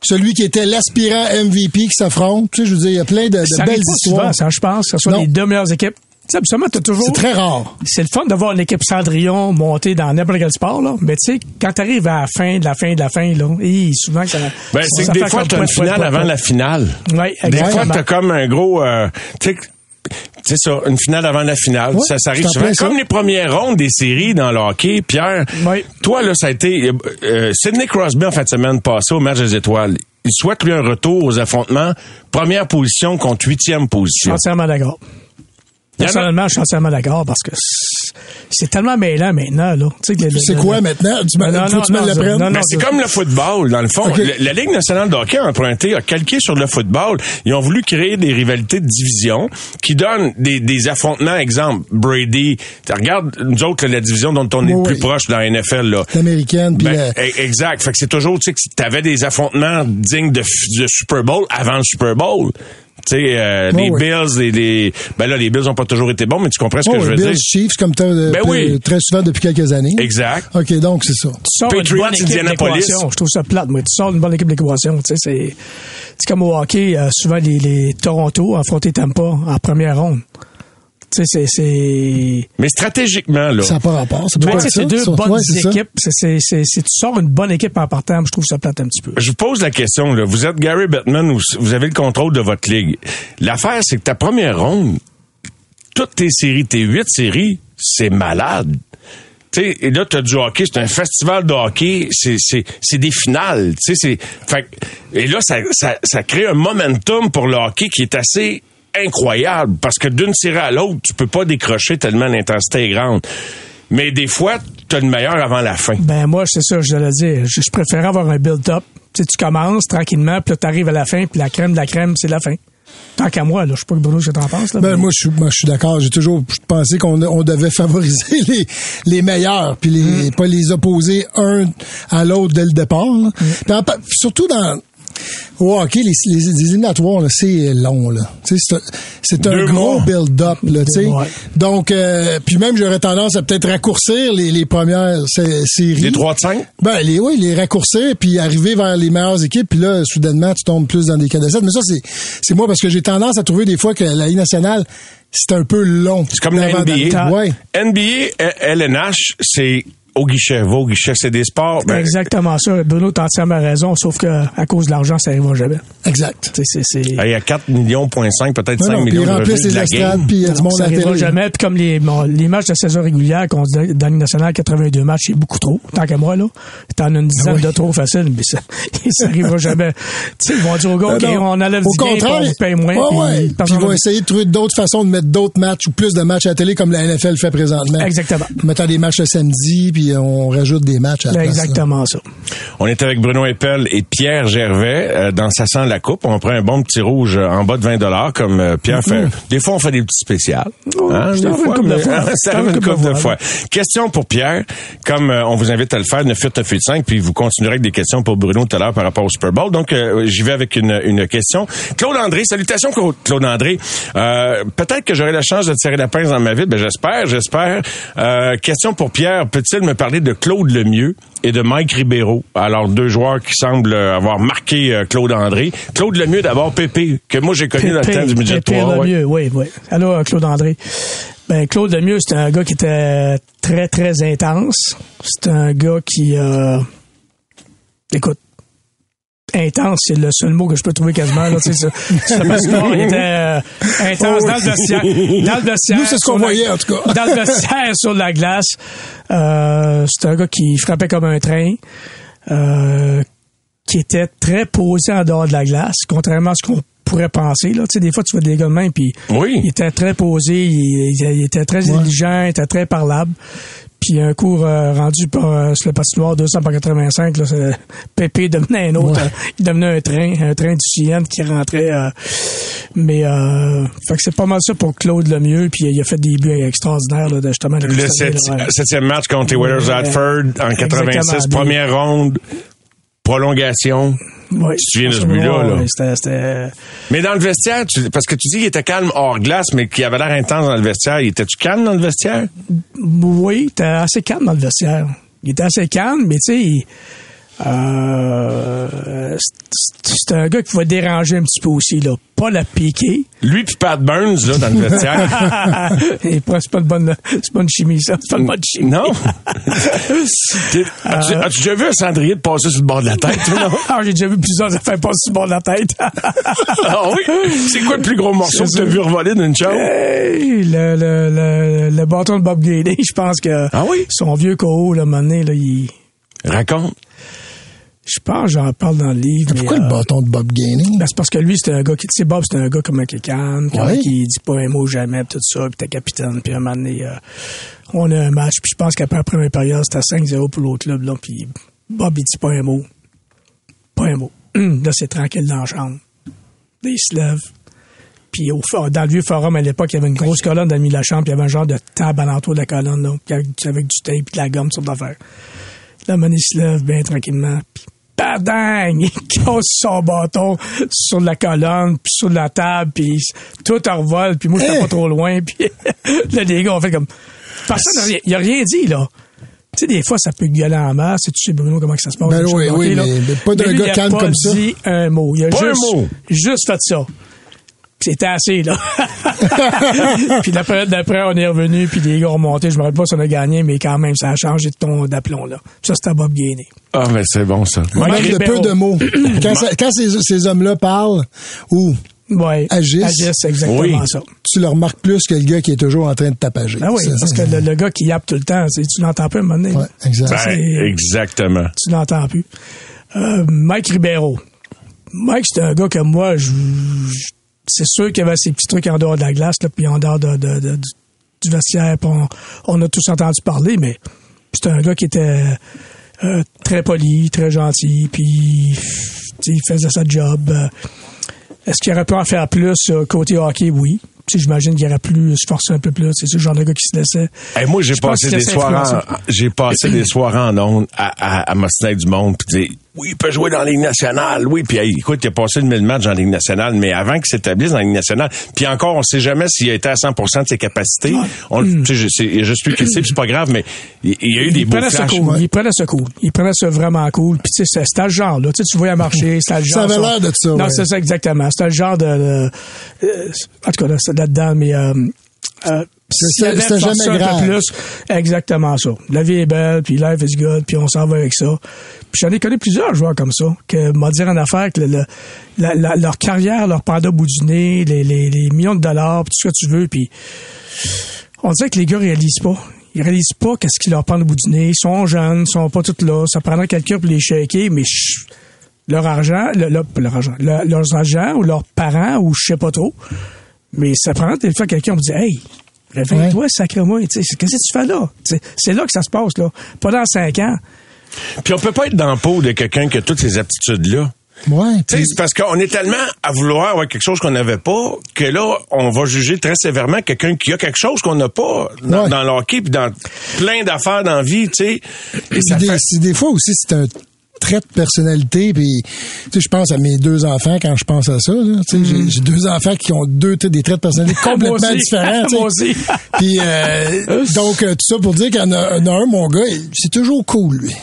Celui qui était l'aspirant MVP qui s'affronte. Tu sais, je veux dire, il y a plein de, de Ça belles pas histoires. souvent, ça, je pense, que ce soit Non. les deux meilleures équipes. Tu sais, absolument, t'as toujours. C'est très rare. C'est le fun de voir une équipe Cendrillon monter dans n'importe quel sport, là. Mais tu sais, quand t'arrives à la fin de la fin de la fin, là, et souvent que ça. Ben, c'est que des fois, t'as une finale avant la finale. Ouais, Des fois, t'as comme un gros, euh, tu sais, c'est ça, une finale avant la finale. Ouais, ça, ça arrive souvent. Comme les premières rondes des séries dans le hockey, Pierre. Ouais. Toi, là, ça a été, euh, Sidney Crosby, en fin de semaine passée au match des étoiles. Il souhaite lui un retour aux affrontements. Première position contre huitième Je suis position. entièrement d'accord. Personnellement, je suis entièrement d'accord parce que c'est- tellement mêlant maintenant, là. Tu sais, le- C'est quoi maintenant? Tu me, Non, faut non, que tu non, non. Ben, c'est comme le football, dans le fond. Le- La Ligue nationale de hockey a emprunté, a calqué sur le football. Ils ont voulu créer des rivalités de division qui donnent des, des affrontements. Exemple, Brady. Regarde, nous autres, la division dont on est le Oui, plus oui. proche dans la NFL. Là. L'américaine, Ben, la- e- exact. Fait que c'est toujours, tu sais, que t'avais des affrontements dignes de Super Bowl avant le Super Bowl. Tu sais, euh, les oui. Bills, les, les- ben là, les Bills ont pas toujours été bons, mais tu comprends ce que Oh, je veux Bills, dire? Chiefs, comme tu Ben oui. très souvent depuis quelques années. Exact. OK, donc c'est ça. tu sors Patriots, une bonne équipe Indianapolis. Je trouve ça plate, moi. Tu sors une bonne équipe de l'équation. Tu sais, c'est, c'est comme au hockey, euh, souvent les, les Toronto affrontaient Tampa en première ronde. Tu sais, c'est, c'est, Mais stratégiquement, là. Ça n'a pas rapport. C'est Mais pas tu sais, ça, c'est deux ça. bonnes Ouais, équipes. C'est, c'est, c'est, si tu sors une bonne équipe en partant, je trouve ça plate un petit peu. Je vous pose la question, là. Vous êtes Gary Bettman ou vous avez le contrôle de votre ligue. L'affaire, c'est que ta première ronde, toutes tes séries, tes huit séries, c'est malade. Tu sais, et là, t'as du hockey, c'est un festival de hockey, c'est, c'est, c'est des finales, tu sais, c'est, fait, que- et là, ça, ça, ça crée un momentum pour le hockey qui est assez incroyable, parce que d'une série à l'autre, tu peux pas décrocher tellement l'intensité est grande. Mais des fois, t'as le meilleur avant la fin. Ben, moi, c'est ça, je le dire. Je, je préfère avoir un build-up. Tu sais, tu commences tranquillement, puis là, t'arrives à la fin, puis la crème de la crème, c'est la fin. Tant qu'à moi, là, je sais pas que Bruno, ce que t'en penses, là. Ben, mais- moi, je suis, moi, je suis d'accord. J'ai toujours pensé qu'on on devait favoriser les, les meilleurs, puis les, Mm. pas les opposer un à l'autre dès le départ. Puis pa- surtout dans Au hockey, les, les, les éliminatoires, c'est long. C'est un, un gros build-up. Donc, euh, puis même, j'aurais tendance à peut-être raccourcir les, les premières sé- séries. Les 3 de 5? Ben, les, oui, les raccourcir, puis arriver vers les meilleures équipes, puis là, soudainement, tu tombes plus dans des cas de sept. Mais ça, c'est, c'est moi, parce que j'ai tendance à trouver des fois que la Ligue nationale, c'est un peu long. C'est comme la NBA. Ouais. NBA, LNH, c'est au guichet. Va au guichet, c'est des sports. ben, Exactement ça. Bruno, t'as entièrement raison, sauf que à cause de l'argent, ça arrivera jamais. Exact. C'est, c'est... Il y a 4 millions, point 5, peut-être Non, 5 non, puis millions de revenus de les la game. puis il y a du monde ça à la arrivera télé. jamais. Puis comme les, bon, les matchs de saison régulière qu'on se dit dans nationale, 82 matchs, c'est beaucoup trop. Tant qu'à moi, là. T'en as une dizaine Oui. de trop facile, mais ça, ça arrivera jamais. Tu sais, ils vont dire au gars, OK, non. on enlève Au du gain, puis contraire, on vous paye moins. ouais, puis ouais. Puis personne ils vont essayer de trouver d'autres façons de mettre d'autres matchs ou plus de matchs à la télé comme la NFL fait présentement. Exactement. Mettant des matchs le samedi, puis on rajoute des matchs à la place, là. Exactement ça. On est avec Bruno Eppel et Pierre Gervais euh, dans Ça sent la coupe. On prend un bon petit rouge euh, en bas de 20 comme euh, Pierre fait. Des fois, on fait des petits spécials. Hein, ça des arrive une fois, couple de mais- fois. hein, Ça arrive une couple de fois. Question pour Pierre. Comme euh, on vous invite à le faire, 9-8-9-8-5, puis vous continuerez avec des questions pour Bruno tout à l'heure par rapport au Super Bowl. Donc, euh, j'y vais avec une, une question. Claude André, salutations Claude Claude André. Euh, Peut-être que j'aurai la chance de tirer la pince dans ma vie. Ben, j'espère, j'espère. Euh, question pour Pierre. Peut-il me parler de Claude Lemieux et de Mike Ribeiro? Alors, deux joueurs qui semblent euh, avoir marqué euh, Claude André. Claude Lemieux, d'abord, Pépé, que moi j'ai connu dans le temps du midget Pépé 3. ouais. Lemieux, oui, oui. Alors, Claude André. Ben, Claude Lemieux, c'était un gars qui était très, très intense. C'est un gars qui, euh, écoute, intense, c'est le seul mot que je peux trouver quasiment. Là, tu sais, ça. Il était euh, intense dans le vestiaire. Dans le. Nous, c'est ce qu'on voyait, en tout cas. Dans le vestiaire, sur la glace. Euh, c'est un gars qui frappait comme un train. Euh, qui était très posé en dehors de la glace, contrairement à ce qu'on pourrait penser. Là. Tu sais, des fois, tu vois des gars de même, puis Oui. il était très posé, il, il- il était très intelligent, il était très parlable. Puis un coup euh, rendu par, euh, sur le patinoire 200 par 85, là, c'est- Pépé devenait un autre. Ouais. euh, il devenait un train, un train du CN qui rentrait. euh, mais euh, fait que c'est pas mal ça pour Claude Lemieux. Puis il a fait des buts extraordinaires là, de justement de Le Costa Rica, sept- là, ouais. septième match contre les Whalers Ouais. Radford en 86, Exactement. première ronde, prolongation. Ouais. Tu te souviens de ce but-là, là? Ouais, c'était- c'était- Mais dans le vestiaire, tu- parce que tu dis qu'il était calme hors glace, mais qu'il avait l'air intense dans le vestiaire. Il était-tu calme dans le vestiaire? Oui, il était assez calme dans le vestiaire. Il était assez calme, mais tu sais, il- euh, c'est un gars qui va déranger un petit peu aussi, là. Pas la piquer. Lui puis Pat Burns, là, dans le vestiaire. C'est pas une bonne, c'est pas une chimie, ça. C'est pas une bonne chimie. non? As-tu as-tu déjà vu un cendrier de passer sur le bord de la tête, non? Ah, j'ai déjà vu plusieurs affaires passer sur le bord de la tête. Ah oui? C'est quoi le plus gros morceau que t'as vu revoler d'une chose? Hey, le, le, le, le bâton de Bob Gainey, je pense que Ah oui? son vieux co là, un moment donné, là, il, Raconte. Je pense, j'en parle dans le livre. Pourquoi mais, le euh, bâton de Bob Gainey? Ben, c'est parce que lui, c'était un gars qui, tu sais, Bob, c'était un gars comme un Ouais. qui dit pas un mot jamais, pis tout ça, puis t'es capitaine, puis un moment donné, euh, on a un match, puis je pense qu'après la première période, c'était 5-0 pour l'autre club, là, puis Bob, il dit pas un mot. Pas un mot. là, c'est tranquille dans la chambre. Là, il se lève. Puis au, dans le vieux forum, à l'époque, il y avait une grosse colonne dans le milieu de la chambre, puis il y avait un genre de table alentour de la colonne, là, avec, avec du tape, puis de la gomme, sur d'affaires. Là, Mané se lève bien tranquillement, puis badang, il casse son bâton sur la colonne, puis sur la table, puis tout en revole, puis moi, j'étais Hein? pas trop loin, puis là, les gars ont fait comme... Personne n'a rien, il a rien dit, là. Tu sais, des fois, ça peut gueuler en masse. Tu sais, Bruno, comment que ça se passe? Ben oui, oui, mais- mais pas d'un gars il a calme pas comme ça. dit un mot. Il a Pas un juste, mot. juste fait ça. Puis C'était assez, là. puis la période d'après, on est revenu, puis les gars ont monté. Je me rappelle pas si on a gagné, mais quand même, ça a changé de ton d'aplomb, là. Ça, c'était Bob Gainey. Ah, mais c'est bon, ça. Mike Même de peu de mots. quand ça- quand ces, ces hommes-là parlent ou Ouais. Agissent. Exactement Oui. ça. tu le remarques plus que le gars qui est toujours en train de tapager. Ah oui, Ça, parce que le, le gars qui yappe tout le temps, c'est- tu l'entends pas à un moment donné. Ouais, exact. Ben, exactement. tu l'entends plus. Euh, Mike Ribeiro. Mike, c'est un gars que moi, je, je- c'est sûr qu'il y avait ces petits trucs en dehors de la glace, puis en dehors de, de- de- du, vestiaire, on, on a tous entendu parler, mais c'est un gars qui était euh, très poli, très gentil, puis il faisait sa job. Euh, Est-ce qu'il aurait pu en faire plus euh, côté hockey? Oui. Tu sais, j'imagine qu'il aurait plus se forcer un peu plus. C'est ce genre de gars qui se laissait. Hey, moi, j'ai passé des soirées, en, j'ai passé des soirées en ondes à, à, du monde puis oui, il peut jouer dans la Ligue nationale, oui, puis écoute, il a passé le 1000 matchs dans la Ligue nationale, mais avant qu'il s'établisse dans la Ligue nationale, puis encore, on sait jamais s'il a été à 100% de ses capacités. On, tu sais, je, qui le sait, puis c'est pas grave, mais il, il y a eu des beaux ça flashs. cool. Il prenait ça cool. Il prenait ça vraiment cool. Puis tu sais, c'était- le genre, là. Tu sais, tu voyais marcher, c'était le Ça genre. avait l'air de ça, Non, ouais. c'est ça, exactement. C'était le genre de, de- euh, en tout cas, là, c'est là-dedans, mais, euh, euh, forcé jamais grave. plus, exactement ça. La vie est belle, puis life is good, puis on s'en va avec ça. Puis j'en ai connu plusieurs joueurs comme ça, que m'a dire en affaire que le- le- la- la- leur carrière leur pendait au bout du nez, les, les, les millions de dollars, puis tout ce que tu veux, puis on dirait que les gars réalisent pas. Ils réalisent pas qu'est-ce qui leur prend au bout du nez. Ils sont jeunes, ils sont pas tous là. Ça prendrait quelqu'un pour les shaker, mais leur argent, le- le- pas leur argent, le- leurs agents ou leurs parents ou je sais pas trop. Mais ça prend des fois quelqu'un pour dire, hey, réveille-toi, sais, qu'est-ce que tu fais là? C'est là que ça se passe, là. Pas dans cinq ans. Puis on peut pas être dans le pot de quelqu'un qui a toutes ces aptitudes-là. Ouais. Tu sais, puis- c'est parce qu'on est tellement à vouloir avoir quelque chose qu'on n'avait pas que là, on va juger très sévèrement quelqu'un qui a quelque chose qu'on n'a pas dans, Ouais. dans le hockey puis dans plein d'affaires dans la vie, tu sais. Et ça des, fait- c'est- des fois aussi, c'est un trait de personnalité. Puis, je pense à mes deux enfants quand je pense à ça. sais, j'ai- deux enfants qui ont deux des traits de personnalité complètement différents. Puis, euh, donc, euh, tout ça pour dire qu'il y en a, un, mon gars, c'est toujours cool, lui.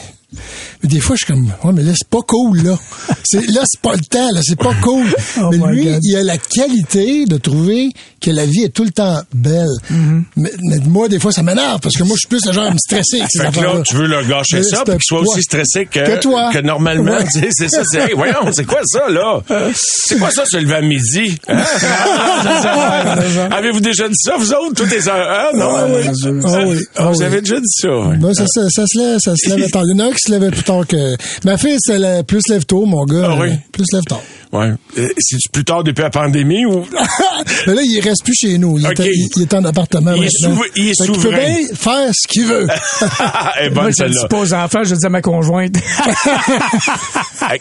Mais des fois, je suis comme, ouais, mais là, c'est pas cool, là. C'est, là, c'est pas le temps, là, c'est pas cool. Oh mais lui, God. il a la qualité de trouver que la vie est tout le temps belle. Mm-hmm. mais, mais moi, des fois, ça m'énerve parce que moi, je suis plus le genre à me stresser avec ces Fait que là, tu veux leur gâcher Mais ça, c'est puis qu'il soit toi. aussi stressé que, Que toi. normalement. Ouais. Tu sais, C'est ça, c'est, hey, voyons, c'est quoi ça, là? C'est quoi ça, se lever à midi? Hein? Avez-vous déjà dit ça, vous autres? Tous tes Ah, non. Ah oui. Ah oui. Ah, Ah vous oui. avez déjà dit ça. ouais. Ben, ça, ça, ça se lève, ça se lève tard. Il y en a un qui se levait plus tard que. Ma fille, c'est la- plus lève tôt, mon gars. Ah oui? euh, Plus lève tard. Ouais. Euh, C'est-tu plus tard depuis la pandémie ou? Mais là, il reste plus chez nous. Il, est, il, il est en appartement. Il est maintenant. il est souverain. peut bien faire ce qu'il veut. Elle est Moi, bonne, je le dis pas aux enfants, je le dis à ma conjointe.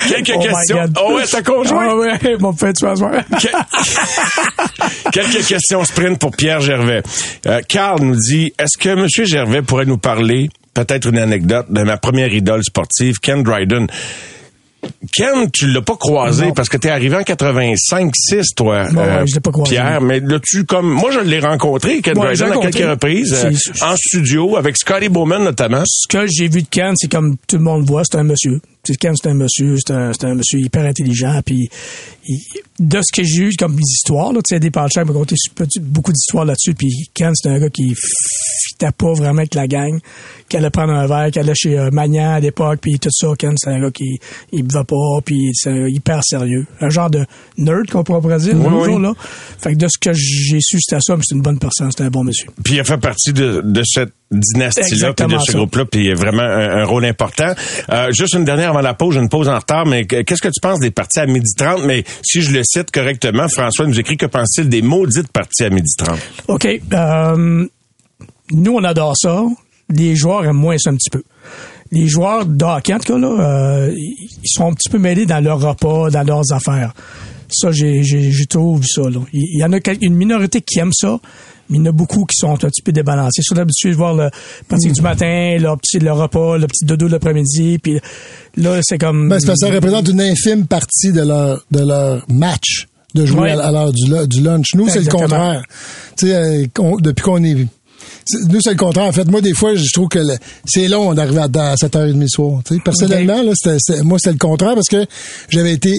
Quelques Oh questions. Oh ouais, ta conjointe? Ah ouais, à soir. Que- Quelques questions sprint pour Pierre Gervais. Euh, Carl nous dit, est-ce que M. Gervais pourrait nous parler, peut-être une anecdote, de ma première idole sportive, Ken Dryden? Ken, tu l'as pas croisé Non. parce que t'es arrivé en 85-6, toi, Non, ouais, je l'ai pas croisé. Pierre. Mais là-tu comme, moi je l'ai rencontré, Ken Ouais, Dryden, à quelques reprises, euh, en studio avec Scotty Bowman notamment. Ce que j'ai vu de Ken, c'est comme tout le monde voit, c'est un monsieur. C'est Ken, c'est un monsieur, c'est un, monsieur hyper intelligent. Puis il- de ce que j'ai eu comme histoires, là, tu sais, des Palchak m'a conté beaucoup d'histoires là-dessus. Puis Ken, c'est un gars qui fitait pas vraiment avec la gang, qui allait prendre un verre, qui allait chez euh, Magnan à l'époque, puis tout ça. Ken, c'est un gars qui il buvait pas, puis c'est un- hyper sérieux. Un genre de nerd qu'on pourrait dire, Oui, oui. là. Fait que de ce que j'ai su, c'était ça, mais c'est une bonne personne, c'est un bon monsieur. Puis il a fait partie de, de cette dynastie-là, puis de ce groupe-là, puis il a vraiment un, un rôle important. Euh, juste une dernière avant la pause, une pause en retard, mais qu'est-ce que tu penses des parties à midi 30? Mais si je le cite correctement, François nous écrit que pense-t-il des maudites parties à midi 30? OK. euh, nous, on adore ça. Les joueurs aiment moins ça un petit peu. Les joueurs de hockey, en tout cas, là, euh, ils sont un petit peu mêlés dans leurs repas, dans leurs affaires. Ça, j'ai, j'ai, j'ai toujours vu ça. Là. Il y en a une minorité qui aime ça, mais il y en a beaucoup qui sont un petit peu débalancés. Ils sont habitués de voir le pratique du matin, leur petit le repas, le petit dodo l'après-midi, puis là, c'est comme... Ben, c'est parce que ça représente une infime partie de leur, de leur match de jouer Ouais. à, à l'heure du, du lunch. Nous, c'est le contraire. Tu sais, euh, depuis qu'on est... c'est- Nous, c'est le contraire. En fait, moi, des fois, je trouve que c'est long d'arriver à, à 7h30 le soir. Personnellement, là, c'était, c'est- moi, c'était le contraire parce que j'avais été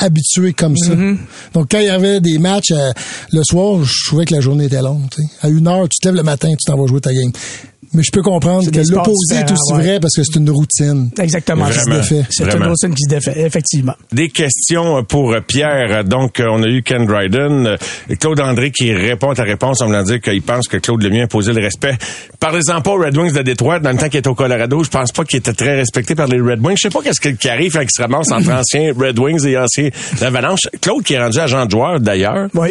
habitué comme ça. Mm-hmm. Donc, quand il y avait des matchs euh, le soir, je trouvais que la journée était longue. À une heure, tu te lèves le matin, tu t'en vas jouer ta game. Mais je peux comprendre que l'opposé est aussi ouais. vrai parce que c'est une routine. Exactement. qui se défait. C'est une routine qui se défait, effectivement. Des questions pour Pierre. Donc, on a eu Ken Dryden. Claude André qui répond à ta réponse en voulant dire qu'il pense que Claude Lemieux a imposé le respect. Parlez-en pas aux Red Wings de Détroit. Dans le temps qu'il était au Colorado, je pense pas qu'il était très respecté par les Red Wings. Je sais pas qu'est-ce qui arrive quand il se ramasse entre anciens Red Wings et anciens Avalanche. Claude qui est rendu agent de joueur, d'ailleurs. Oui.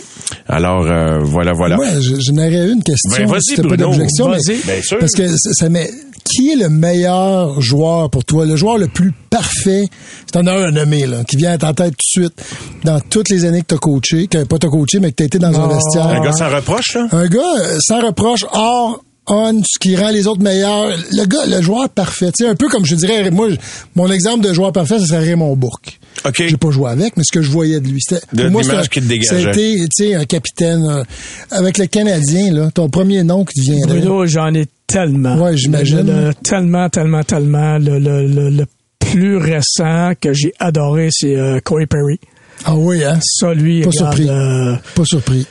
Alors, euh, voilà, voilà. Moi, je, je n'aurais une question. Ben, vas-y, pas Bruno. Vas-y. Bien sûr. Parce que ça, met. qui est le meilleur joueur pour toi, le joueur le plus parfait, c'est un à nommer, là, qui vient à ta tête tout de suite, dans toutes les années que t'as coaché, que pas t'as coaché, mais que t'as été dans un vestiaire. Un gars sans reproche, là? Un gars euh, sans reproche, hors on, ce qui rend les autres meilleurs. Le gars, le joueur parfait. Tu sais, un peu comme je dirais, moi, mon exemple de joueur parfait, ce serait Raymond Bourque. OK. J'ai pas joué avec, mais ce que je voyais de lui, c'était De pour moi, l'image c'était- qui te dégageait. Ça a été, tu sais, un capitaine euh, avec le Canadien là, ton premier nom qui viendrait. Bruno, j'en ai tellement. Ouais, j'imagine. Le- le- tellement, tellement, tellement. Le, le, le, le plus récent que j'ai adoré, c'est euh, Corey Perry. Ah oui, hein? Ça, lui, Pas regarde, surpris. euh, Pas surpris.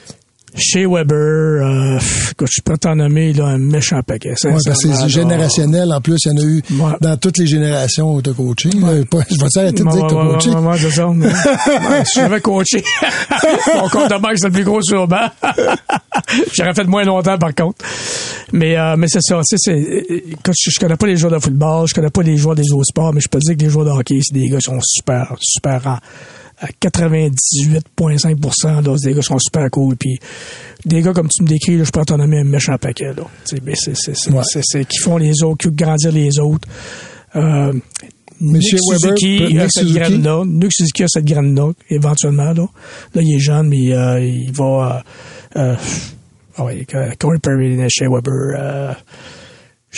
Shea Weber, euh, écoute, je peux t'en nommer là, un méchant paquet. Ouais, parce que c'est générationnel. En plus, il y en a eu Ouais. dans toutes les générations coaché. là. Pas- Je vais arrêter de Ouais, dire que tu as ouais, coaché. ouais, ouais, c'est ça. ouais, si j'avais coaché, mon compte de banque, c'est le plus gros sur le banc. J'aurais fait moins longtemps, par contre. Mais, euh, mais c'est ça. c'est, écoute, je, je connais pas les joueurs de football, je connais pas les joueurs des autres sports, mais je peux te dire que les joueurs de hockey, c'est des gars qui sont super, super en- à 98,5 là, des gars qui sont super cool. Puis des gars comme tu me décris, là, je peux t'en nommer un méchant paquet. Là. C'est, c'est, c'est, Ouais. c'est- c'est- qui font les autres, qui grandir les autres. Euh, Monsieur Nick Weber, Suzuki a cette graine-là. Nick Suzuki a cette graine-là, éventuellement. Là, là il est jeune, mais euh, il va... Euh, euh, ah ouais, Corey Perry, Shea Weber...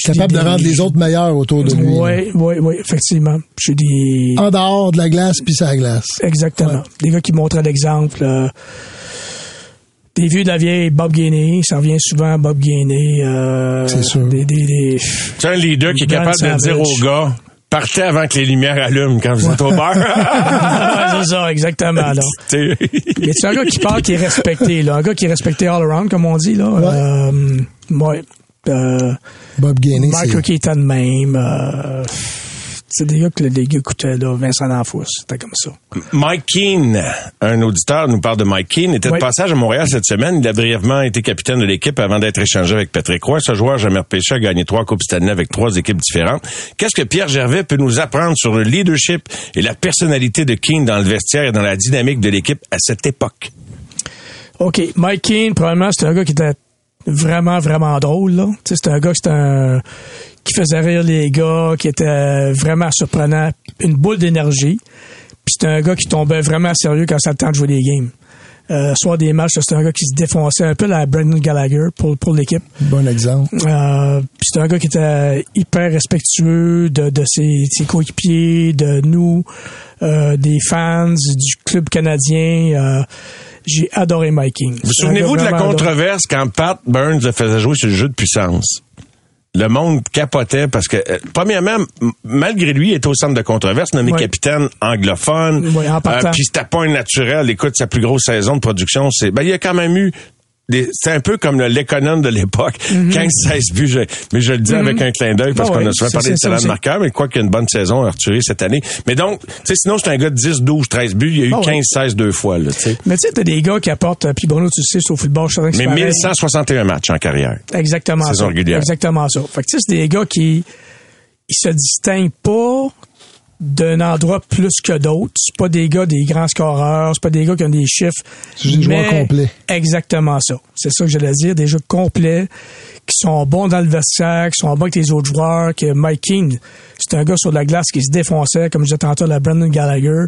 Euh, Capable de rendre les autres meilleurs autour de lui. Oui, oui, oui, effectivement. J'ai des... En dehors de la glace, puis sa glace. Exactement. Ouais. Des gars qui montrent l'exemple. euh, des vieux de la vieille, Bob Gainey, ça revient souvent, Bob Gainey. Euh, C'est sûr. Des, des, des- C'est un leader qui est capable de dire aux gars, partez avant que les lumières allument quand vous êtes au bar. C'est ça, exactement. Là. Mais c'est un gars qui parle, qui est respecté, là. Un gars qui est respecté all around, comme on dit, là. Euh, ouais. Euh, Bob Gainey, c'est... Rookie de même. Euh, c'est des gars que les gars écoutaient, là. Vincent D'Anfous, c'était comme ça. Mike Keane, un auditeur nous parle de Mike Keane, était Oui. de passage à Montréal cette semaine. Il a brièvement été capitaine de l'équipe avant d'être échangé avec Patrick Roy. Ce joueur jamais repêché a gagné trois Coupes Stanley avec trois équipes différentes. Qu'est-ce que Pierre Gervais peut nous apprendre sur le leadership et la personnalité de Keane dans le vestiaire et dans la dynamique de l'équipe à cette époque? OK. Mike Keane, probablement, c'était un gars qui était vraiment, vraiment drôle, là. C'était un gars qui, c'était un- qui faisait rire les gars, qui était vraiment surprenant. Une boule d'énergie. Puis c'était un gars qui tombait vraiment sérieux quand c'était le temps de jouer des games. Euh, soit des matchs, c'était un gars qui se défonçait un peu la Brendan Gallagher pour, pour l'équipe. Bon exemple. Euh, c'est un gars qui était hyper respectueux de, de ses, ses coéquipiers, de nous, euh, des fans, du club canadien. Euh, j'ai adoré Mike King. Vous souvenez-vous de la controverse quand Pat Burns le faisait jouer sur le jeu de puissance? Le monde capotait parce que, euh, premièrement, malgré lui, il était au centre de controverse, nommé Oui. capitaine anglophone. Oui, en partant. Puis c'était pas un naturel. Écoute, sa plus grosse saison de production, c'est... Ben, il y a quand même eu... C'est un peu comme le l'économe de l'époque. 15-16 buts. je- mais je le dis avec un clin d'œil parce Mhm. Ah qu'on a souvent parlé de talent de marqueur, mais quoi qu'il y a une bonne saison à cette année. Mais donc, tu sais, sinon, c'est un gars de 10, 12, 13 buts. Il y a eu Ah oui. 15-16 deux fois, là, tu sais. Mais tu sais, t'as des gars qui apportent, euh, puis Bruno, tu sais, au football, je que c'est Mais pareil. 1161 matchs en carrière. Exactement Saison ça. régulière. Exactement ça. Fait que tu sais, c'est des gars qui ils se distinguent pas d'un endroit plus que d'autres. C'est pas des gars des grands scoreurs, c'est pas des gars qui ont des chiffres. C'est des joueurs complets. Exactement ça. C'est ça que j'allais dire, des jeux complets qui sont bons dans le vestiaire, qui sont bons avec les autres joueurs, que Mike King, c'est un gars sur la glace qui se défonçait, comme je disais tantôt, la Brandon Gallagher.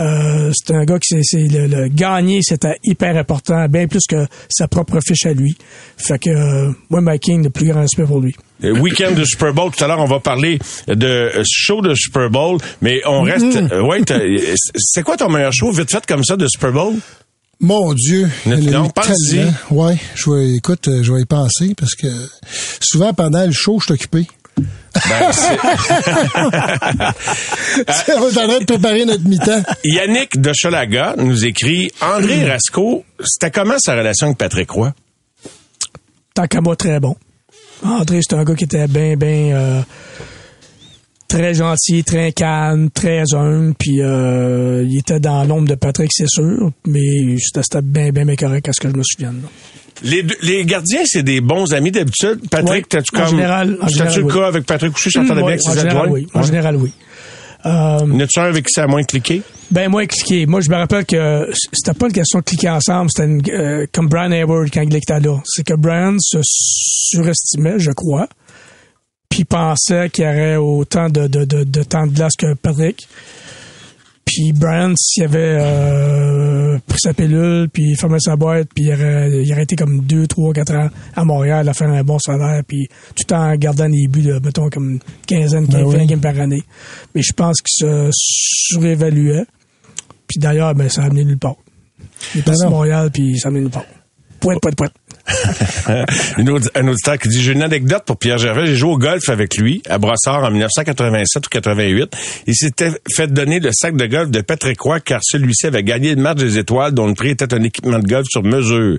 Euh, c'est un gars qui c'est, c'est le, le gagner, c'était hyper important, bien plus que sa propre fiche à lui. Fait que euh, moi, Mike King, le plus grand respect pour lui. Week-end de Super Bowl. Tout à l'heure, on va parler de show de Super Bowl, mais on reste. euh, ouais, t'as- c'est quoi ton meilleur show vite fait comme ça de Super Bowl? Mon Dieu. Non, pense-y. Ouais, je vais, écoute, euh, je vais y penser parce que souvent pendant le show, je suis occupé. Ben, train de préparer notre mi-temps. Yannick de Cholaga nous écrit André Rasco, c'était comment sa relation avec Patrick Roy? tant qu'à moi, très bon. André, c'est un gars qui était bien, bien euh, très gentil, très calme, très humble, puis euh, il était dans l'ombre de Patrick, c'est sûr, mais c'était c'était bien, bien, bien correct à ce que je me souvienne. là. Les, deux- les gardiens, c'est des bons amis d'habitude. Patrick, Oui, t'as-tu en comme. général- en général, le oui. cas avec Patrick Couché, j'entendais bien Ouais, avec en général, adjoints? oui. En général, oui. Euh, Y en a-tu un avec qui ça a moins cliqué? Ben moi, cliquer. Moi, je me rappelle que c'était pas une question de cliquer ensemble. C'était une- euh, comme Brian Hayward quand il était là. C'est que Brian se surestimait, je crois. Puis pensait qu'il y aurait autant de, de, de, de temps de glace que Patrick. Puis Brian, s'il avait euh, pris sa pilule, puis fermé sa boîte, puis il aurait, il aurait été comme 2, 3, 4 ans à Montréal à faire un bon salaire, puis tout en gardant des buts, de, mettons, comme quinzaine, Ben 15 oui. games par année. Mais je pense qu'il se surévaluait. Puis d'ailleurs, ben, ça a amené nulle part. Il est Ben à non. Montréal, puis ça a amené nulle part. Pointe, pointe, pointe. Une audi- un auditeur qui dit j'ai une anecdote pour Pierre Gervais. J'ai joué au golf avec lui à Brossard en 1987 ou 88. Il s'était fait donner le sac de golf de Patrick Roy car celui-ci avait gagné le match des étoiles dont le prix était un équipement de golf sur mesure.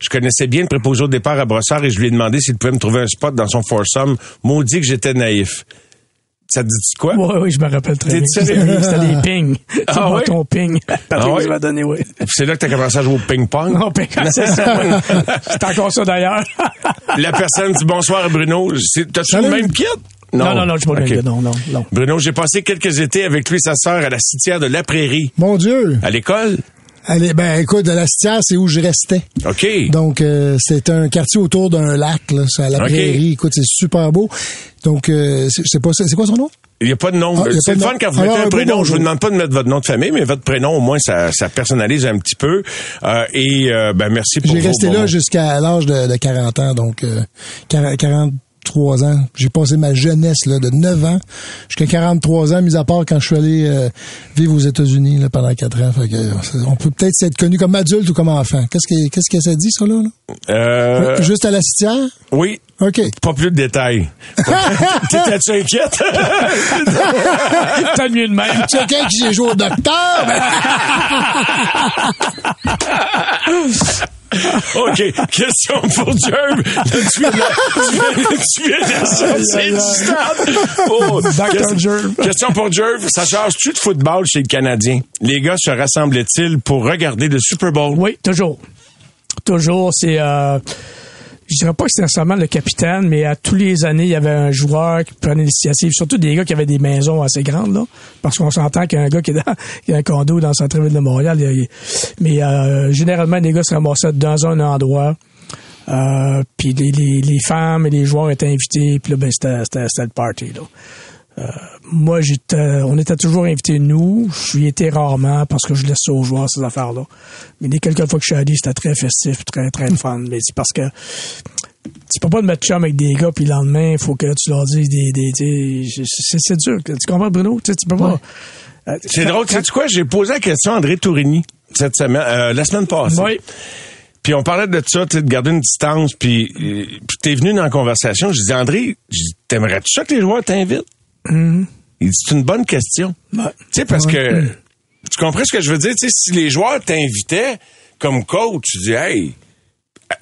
Je connaissais bien le préposé au départ à Brossard et je lui ai demandé s'il pouvait me trouver un spot dans son foursome. Maudit que j'étais naïf. Ça te dit quoi? Oui, oui, je me rappelle très bien. C'était des pings. Ah ouais? ton ping. Patrick Ah ouais? nous a donné, oui. C'est là que t'as commencé à jouer au ping-pong? Non, ping, c'est ça, oui. C'est encore ça, d'ailleurs. La personne dit bonsoir à Bruno. T'as-tu le même kit? Non, non, non, je suis pas le Ok. même gars, non, non, non. Bruno, j'ai passé quelques étés avec lui et sa sœur à la citière de La Prairie. Mon Dieu. À l'école? Allez, ben écoute, de la Citière, c'est où je restais. OK. Donc, euh, c'est un quartier autour d'un lac, là, c'est à la prairie. Écoute, c'est super beau. Donc, euh, c'est pas. C'est quoi son nom? Il n'y a pas de nom. Ah, c'est le fun quand vous Alors, mettez un prénom. Je bonjour. vous demande pas de mettre votre nom de famille, mais votre prénom, au moins, ça, ça personnalise un petit peu. Euh, et euh, ben merci pour J'ai resté là jusqu'à l'âge de, de 40 ans, donc euh, 40 43 ans. J'ai passé ma jeunesse là, de 9 ans jusqu'à 43 ans, mis à part quand je suis allé euh, vivre aux États-Unis là, pendant 4 ans. Fait que, euh, on peut peut-être s'être connu comme adulte ou comme enfant. Qu'est-ce que qu'est-ce que ça dit, ça, là? là? Euh, Juste à la citière? oui, OK. pas plus de détails. T'étais-tu inquiète? T'as mieux de même. Quelqu'un qui j'ai joué au docteur? OK. Question pour Jerv. Là, tu viens de-. Oh, question- pour Jerv. Ça change-tu de football chez le Canadien? Les gars se rassemblaient-ils pour regarder le Super Bowl? Oui, toujours. Toujours, c'est... Euh, je dirais pas que c'était nécessairement le capitaine, mais à tous les années, il y avait un joueur qui prenait l'initiative, surtout des gars qui avaient des maisons assez grandes, là, parce qu'on s'entend qu'un gars qui, est dans, qui a un condo dans le centre-ville de Montréal, mais euh, généralement, les gars se ramassaient dans un endroit, euh, puis les, les, les femmes et les joueurs étaient invités, puis là, ben, c'était le party, là. Euh, moi, j'étais, on était toujours invités, nous. Je y étais rarement parce que je laisse ça aux joueurs, ces affaires-là. Mais les quelques fois que je suis allé, c'était très festif, très, très fun. Mais c'est parce que tu peux pas te mettre chum avec des gars, puis le lendemain, il faut que tu leur dises des... des, c'est, dur. Tu comprends, Bruno? Tu sais, tu peux pas... Euh, C'est drôle. quand- sais quoi? J'ai posé la question à André Tourini cette semaine, euh, la semaine passée. Oui. Puis on parlait de ça, tu de garder une distance. Puis, euh, puis t'es venu dans la conversation. Je dis André, t'aimerais-tu ça que les joueurs t'invitent? Il dit, c'est une bonne question. Ouais. Tu sais, parce que, tu comprends ce que je veux dire? Tu sais, si les joueurs t'invitaient comme coach, tu dis, hey,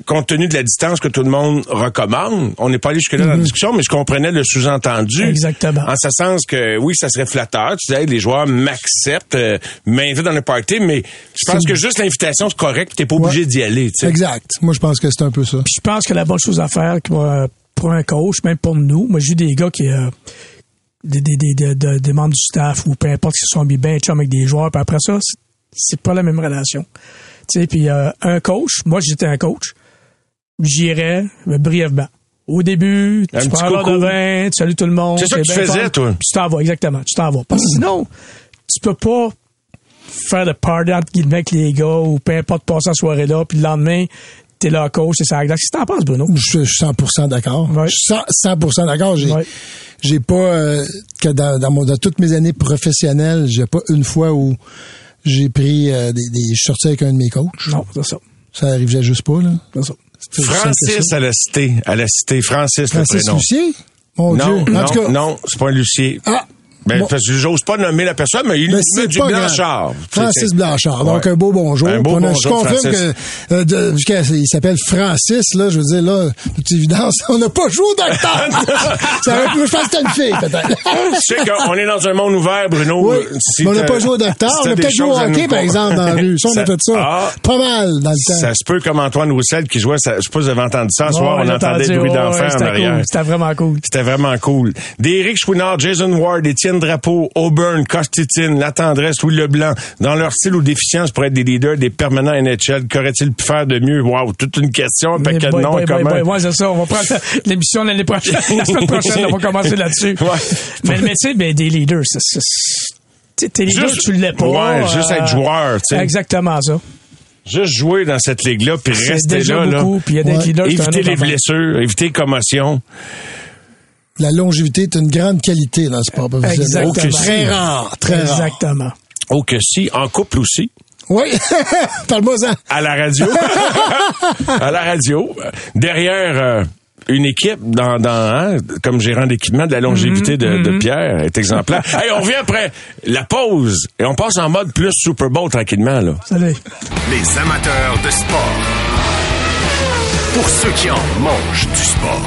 compte tenu de la distance que tout le monde recommande, on n'est pas allé jusque-là dans la discussion, mais je comprenais le sous-entendu. Exactement. En ce sens que, oui, ça serait flatteur. Tu dis, hey, les joueurs m'acceptent, euh, m'invitent dans le party, mais je pense C'est- que juste l'invitation, c'est correct, puis t'es pas obligé Ouais. d'y aller, tu sais. Exact. Moi, je pense que c'est un peu ça. Puis je pense que la bonne chose à faire pour un coach, même pour nous, moi j'ai eu des gars qui euh, des, des, des, des- des- des membres du staff ou peu importe qui se sont mis bien chum avec des joueurs, puis après ça, c'est- pas la même relation. Tu sais, puis euh, un coach, moi j'étais un coach, j'irais brièvement. Au début, Un tu prends l'heure de vin, tu salues tout le monde. C'est ça que tu faisais, fun, toi. Puis tu t'en vas, exactement, tu t'en vas. Parce que sinon, tu peux pas faire de party entre guillemets avec les gars ou peu importe passer la soirée là, puis le lendemain, t'es là coach, c'est ça. Qu'est-ce que t'en penses, Bruno? Je, je suis 100% d'accord. Ouais. Je suis 100%, 100% d'accord. J'ai, Ouais. j'ai pas euh, que dans, dans, mon- dans toutes mes années professionnelles, j'ai pas une fois où j'ai pris euh, des, des, je suis sorti avec un de mes coachs. Non, c'est ça. Ça arrivait juste pas là. C'est ça. Francis à la cité, à la cité, Francis, le Francis prénom. Lucier? Mon non, Dieu. non, en tout cas, non, c'est pas un Lucier. Ah. Ben, Bon. j'ose pas nommer la personne, mais il Ben, c'est du Blanchard. Francis Blanchard. Donc, un beau bonjour. Un beau On a- bonjour, je confirme Francis. que, euh, de- il s'appelle Francis, là, je veux dire, là, toute évidence, on n'a pas joué au docteur. Ça aurait pu- je pense que une fille, peut-être. Tu sais qu'on est dans un monde ouvert, Bruno. Oui. Si Mais on n'a pas joué au docteur. si On a peut-être joué au hockey, par exemple, dans la rue. Ça, on a fait ça. Ah, Pas mal dans le temps. ça se peut comme Antoine Roussel qui jouait, ça, je sais pas si vous avez entendu ça, ce soir, on entendait le bruit ouais, en c'était arrière. C'était vraiment cool. C'était vraiment cool. D'Éric Chouinard, Jason Ward, Étienne Drapeau, Auburn, Costitine, La Tendresse, Louis Leblanc, dans leur style ou déficience pour être des leaders, des permanents NHL, qu'auraient-ils pu faire de mieux? Wow, toute une question, un paquet de Boy, noms boy, boy, communs. boy, ouais, c'est ça. On va prendre l'émission l'année prochaine. La semaine prochaine, on va commencer là-dessus. Ouais. Mais, mais tu sais, ben, des leaders, c'est, c'est, c'est- t'es leader, Juste- tu l'es pas. ouais, juste euh, être joueur, tu sais. Exactement ça. Juste jouer dans cette ligue-là, puis rester déjà là. là. beaucoup, puis il y a des Ouais. leaders, c'est un Éviter les blessures, éviter les commotions. La longévité est une grande qualité dans le sport professionnel. Exactement. Oh, que si. Très rare, très rare. Exactement. Oh que si, en couple aussi. Oui, parle-moi ça. à la radio. à la radio. Derrière euh, une équipe dans, dans hein, comme gérant d'équipement de la longévité de, de Pierre est exemplaire. hey, on revient après la pause et on passe en mode plus Super Bowl tranquillement là. Salut. Les amateurs de sport. Pour ceux qui en mangent du sport.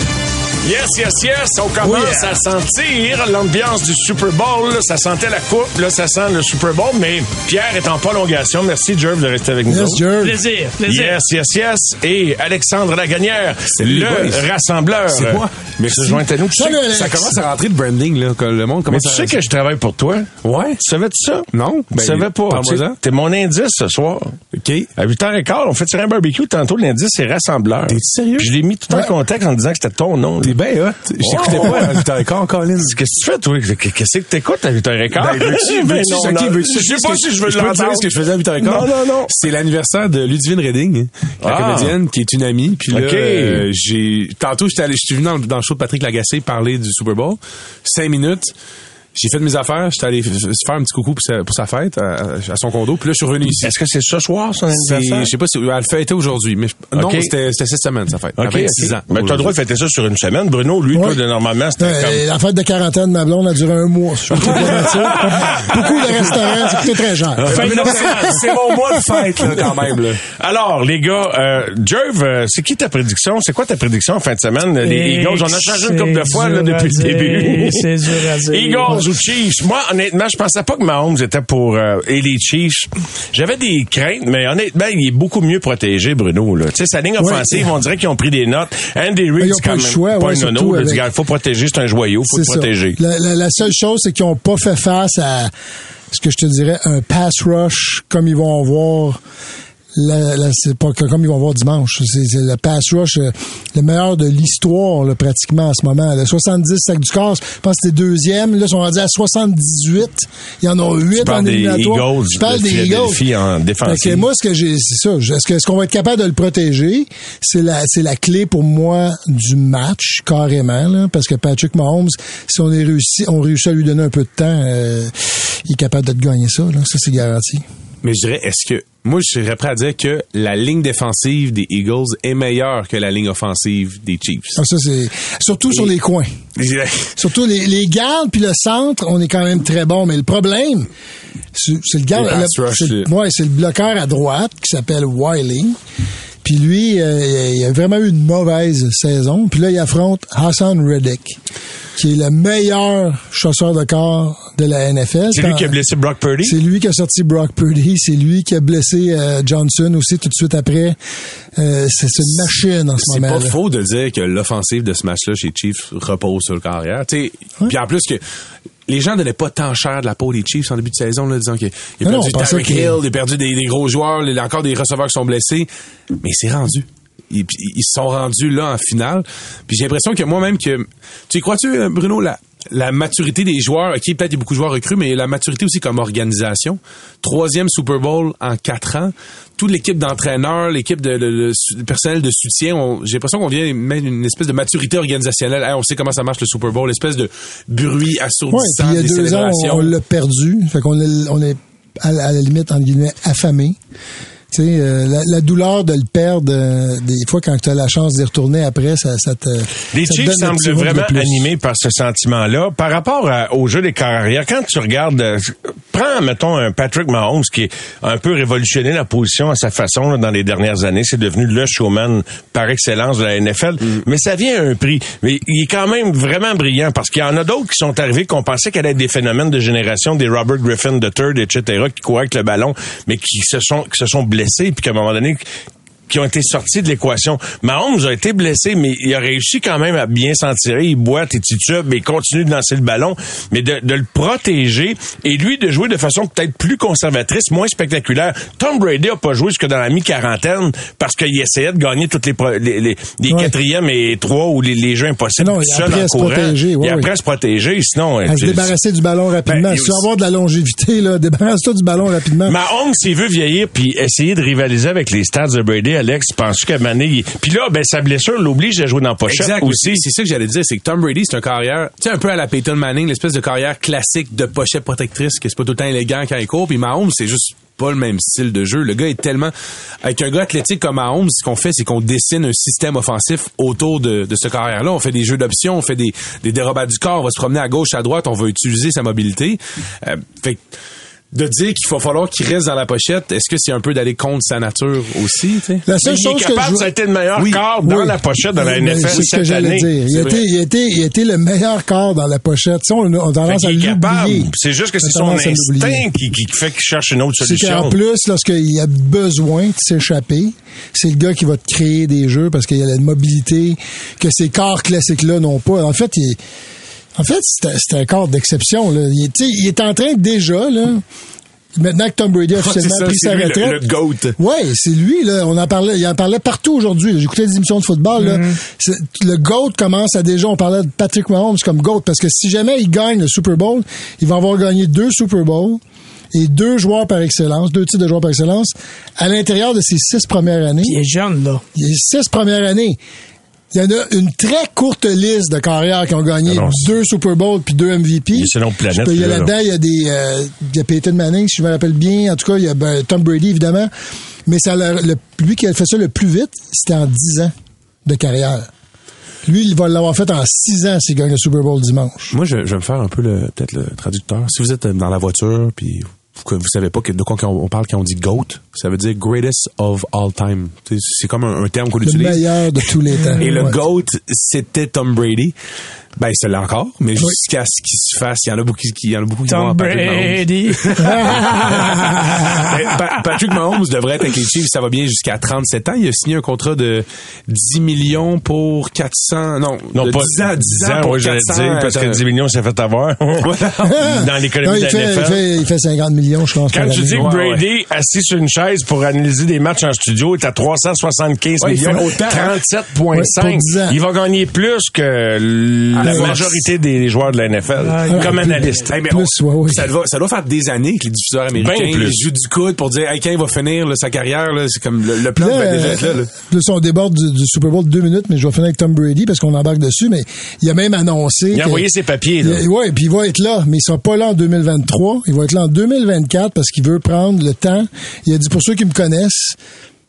Yes, yes, yes, on commence à sentir l'ambiance du Super Bowl. là. Ça sentait la coupe, là, ça sent le Super Bowl, mais Pierre est en prolongation. Merci, Jerv, de rester avec nous. Yes. Jerv. Plaisir, plaisir. Yes, yes, yes. Et Alexandre les le boys. rassembleur. C'est moi. Euh, se joint à nous. Tu sais, Alex. Ça commence à rentrer de branding, là, que le monde mais commence tu à... sais que je travaille pour toi. Ouais? Tu savais ça? Non? Tu savais pas. Parle-moi Tu sais, ça. T'es mon indice ce soir. OK. À 8h15, on fait tirer un barbecue. Tantôt, l'indice, c'est rassembleur. T'es sérieux? Puis je l'ai mis tout en contexte en disant que c'était ton nom. là. T'es bien hot. Je t'écoutais Oh. pas à 8h15, Colin. Qu'est-ce que tu fais, toi? Qu'est-ce que t'écoutes à 8h15? Ben, veux-tu, veux-tu, non, ok, non. veux-tu- Je sais pas si je veux peux te ce que je faisais à 8h15. Non, non, non. C'est l'anniversaire de Ludivine Redding, la Ah. comédienne, qui est une amie. Puis là, Ok. euh, j'ai, tantôt, j'étais allé, je suis venu dans, dans le show de Patrick Lagacé parler du Super Bowl. Cinq minutes. J'ai fait mes affaires, j'étais allé faire un petit coucou pour sa, pour sa fête à, à son condo, puis là je suis revenu ici. Est-ce que c'est ce soir, son C'est- anniversaire? Je sais pas si elle le fêtait aujourd'hui, mais je- non, Ok. c'était c'était cette semaine sa fête. OK, à 26 ok. ans. Mais t'as le droit de fêter ça sur une semaine. Bruno, lui, Ouais. toi, de normalement, c'était Euh, comme... La fête de quarantaine de ma blonde a duré un mois. Je. Beaucoup de restaurants, coûtait très cher. C'est- C'est mon mois de fête, là, quand même. Là. Alors, les gars, euh, Jerv, euh, c'est qui ta prédiction? C'est quoi ta prédiction en fin de semaine? Les Eagles, on a changé une couple de c'est fois là, depuis le début. c'est dur à dire. Eagles ou Chiefs? Moi, honnêtement, je pensais pas que Mahomes était pour... euh, et les Chiefs, j'avais des craintes, mais honnêtement, il est beaucoup mieux protégé, Bruno. Tu sais, sa ligne offensive, on dirait qu'ils ont pris des notes. Andy ils Reid, ont c'est quand même choix, pas ouais, un nono. avec- Il faut protéger, c'est un joyau, faut le protéger. La, la- la seule chose, c'est qu'ils n'ont pas fait face à ce que je te dirais un pass rush comme ils vont avoir. La, la- c'est pas comme ils vont voir dimanche. C'est, c'est le pass rush euh, le meilleur de l'histoire là, pratiquement en ce moment. Le 70 sacs du corps, je pense que c'était deuxième. Là, ils sont rendus à 78. Il y en a 8 Tu en parles des éliminatoire. Eagles Je parle de des Eagles. en défensive. Moi, ce que j'ai, c'est ça. Est-ce est-ce qu'on va être capable de le protéger? C'est la, c'est la clé pour moi du match, carrément, là, parce que Patrick Mahomes, si on est réussi, on réussit à lui donner un peu de temps, euh, il est capable de te gagner ça, là. Ça, c'est garanti. Mais je dirais, est-ce que. Moi, je serais prêt à dire que la ligne défensive des Eagles est meilleure que la ligne offensive des Chiefs. Ah, ça, c'est, surtout sur les coins. Surtout les, les gardes puis le centre, on est quand même très bon. Mais le problème, c'est le garde, c'est, ouais, c'est le bloqueur à droite qui s'appelle Wiley. Puis lui, euh, il a vraiment eu une mauvaise saison. Puis là, il affronte Hassan Reddick, qui est le meilleur chasseur de corps de la NFL. C'est lui qui a blessé Brock Purdy? c'est lui qui a sorti Brock Purdy. C'est lui qui a blessé euh, Johnson aussi tout de suite après. Euh, c'est c'est une machine en ce C'est moment. pas faux de dire que l'offensive de ce match-là chez Chiefs repose sur le carrière. Puis en plus que les gens donnaient pas tant cher de la peau des Chiefs en début de saison, là, disant qu'il a Non, perdu Tyreek Hill, il a perdu des, des gros joueurs, il y a encore des receveurs qui sont blessés. Mais c'est rendu. Ils, ils se sont rendus là en finale. Puis j'ai l'impression que moi-même que... Tu y crois-tu, euh, Bruno, la, la maturité des joueurs, OK, peut-être il y a beaucoup de joueurs recrues, mais la maturité aussi comme organisation. Troisième Super Bowl en quatre ans. Toute l'équipe d'entraîneurs, l'équipe de, de- de su- personnel de soutien, j'ai l'impression qu'on vient mettre une espèce de maturité organisationnelle. Hey, on sait comment ça marche le Super Bowl, l'espèce de bruit Ouais, assourdissant puis il y a des deux ans, on, on l'a perdu. Fait qu'on est, on est à, la- à la limite, entre guillemets, affamé. Tu sais, euh, la, la douleur de le perdre, euh, des fois, quand tu as la chance d'y retourner après, ça, ça te. Les ça te Chiefs donne un semblent vraiment animés par ce sentiment-là. Par rapport à- au jeu des carrières, quand tu regardes, euh, prends, mettons, un Patrick Mahomes qui est un peu révolutionné la position à sa façon là, dans les dernières années. C'est devenu le showman par excellence de la NFL. Mm. Mais ça vient à un prix. Mais il est quand même vraiment brillant parce qu'il y en a d'autres qui sont arrivés qu'on pensait qu'elle allait être des phénomènes de génération, des Robert Griffin III, etc., qui couraient avec le ballon, mais qui se sont, qui se sont blessés, puis qu'à un moment donné, qui ont été sortis de l'équation. Mahomes a été blessé, mais il a réussi quand même à bien s'en tirer. Il boite et titube, mais il continue de lancer le ballon. Mais de, de le protéger et lui de jouer de façon peut-être plus conservatrice, moins spectaculaire. Tom Brady a pas joué jusque dans la mi-quarantaine parce qu'il essayait de gagner toutes les, les, les, les Ouais. quatrièmes et trois ou les, les jeux impossibles Non, il a seul appris en à se protéger, ouais, il a appris oui. à se protéger, sinon... À se débarrasser du ballon rapidement. Ben, si tu veux avoir de la longévité, là, débarrasse-toi du ballon rapidement. Mahomes, s'il veut vieillir puis essayer de rivaliser avec les stats de Brady, Alex, penses qu'à Mané, puis là, ben sa blessure l'oblige à jouer dans pochette Exact. aussi. C'est ça que j'allais dire, c'est que Tom Brady, c'est un carrière, tu sais, un peu à la Peyton Manning, l'espèce de carrière classique de pochette protectrice, que c'est pas tout le temps élégant quand il court. Puis Mahomes, c'est juste pas le même style de jeu. Le gars est tellement, avec un gars athlétique comme Mahomes, ce qu'on fait, c'est qu'on dessine un système offensif autour de, de ce carrière-là. On fait des jeux d'options, on fait des, des dérobats du corps, on va se promener à gauche, à droite, on va utiliser sa mobilité. Euh, fait que de dire qu'il va falloir qu'il reste dans la pochette, est-ce que c'est un peu d'aller contre sa nature aussi? La seule il chose est que je... ça a été le meilleur Oui. quart dans Oui. la pochette de la Oui, NFL C'est ce que cette j'allais dire. Il été, il, il le meilleur corps dans la pochette. On, on tendance à l'oublier. C'est juste que c'est son instinct qui, qui fait qu'il cherche une autre C'est solution. qu'en plus, lorsqu'il a besoin de s'échapper, c'est le gars qui va te créer des jeux parce qu'il y a la mobilité que ces corps classiques-là n'ont pas. En fait, il est, en fait, c'est un- c'est un corps d'exception. là. Il, est- tu sais, il est en train déjà, là. Maintenant que Tom Brady a officiellement pris sa lui, retraite. le GOAT. Ouais, c'est lui là. On en parlait, il en parlait partout aujourd'hui. J'écoutais des émissions de football. Là. C'est- Le GOAT commence à déjà. On parlait de Patrick Mahomes comme GOAT parce que si jamais il gagne le Super Bowl, il va avoir gagné deux Super Bowls et deux joueurs par excellence, deux titres de joueurs par excellence à l'intérieur de ses six premières années. Il est jeune, là. Les six premières années. Il y en a une très courte liste de carrières qui ont gagné Ah non, deux Super Bowls puis deux MVP. Il y là. là-dedans. Il y a des, euh, il y a Peyton Manning, si je me rappelle bien. En tout cas, il y a ben, Tom Brady, évidemment. Mais ça, le, lui qui a fait ça le plus vite, c'était en 10 ans de carrière. Lui, il va l'avoir fait en 6 ans s'il gagne le Super Bowl dimanche. Moi, je, je vais me faire un peu le peut-être le traducteur. Si vous êtes dans la voiture, puis que vous savez pas que- de quoi on parle quand on dit GOAT, ça veut dire greatest of all time. C'est comme un, un terme qu'on Le utilise. meilleur de tous les temps. Et le Ouais. GOAT, c'était Tom Brady. Ben, c'est là encore, mais jusqu'à ce qu'il se fasse, il y en a beaucoup qui, il y en a beaucoup qui vont Tom en Patrick Mahomes. Brady. Ben, Pa- Patrick Mahomes devrait être avec les Chiefs, ça va bien jusqu'à 37 ans. Il a signé un contrat de 10 millions pour 400, non, Non, de pas 10 ans, 10 ans pour ouais, j'allais 400. dire, parce que euh, 10 millions s'est fait avoir dans l'économie il, de la fait, il, fait, il fait 50 millions, je pense. Quand tu dis que Ouais, Brady, assis sur une chaise pour analyser des matchs en studio, est à 375 Ouais, il fait millions, autant, hein? 37,5. Ouais, pour 10 ans. il va gagner plus que la la majorité des joueurs de la NFL, comme analyste. Hey, mais Plus, on- ouais, ouais. Ça, doit, ça doit faire des années que les diffuseurs américains Ben plus. ils jouent du coude pour dire hey, quand il va finir là, sa carrière, là, c'est comme le, le plan Là, va déjà être là. là. là, si on déborde du, du Super Bowl de deux minutes, mais je vais finir avec Tom Brady parce qu'on embarque dessus, mais il a même annoncé. Il a envoyé ses papiers. Ouais, puis il va être là, mais il sera pas là en 2023. Il va être là en 2024 parce qu'il veut prendre le temps. Il a dit pour ceux qui me connaissent,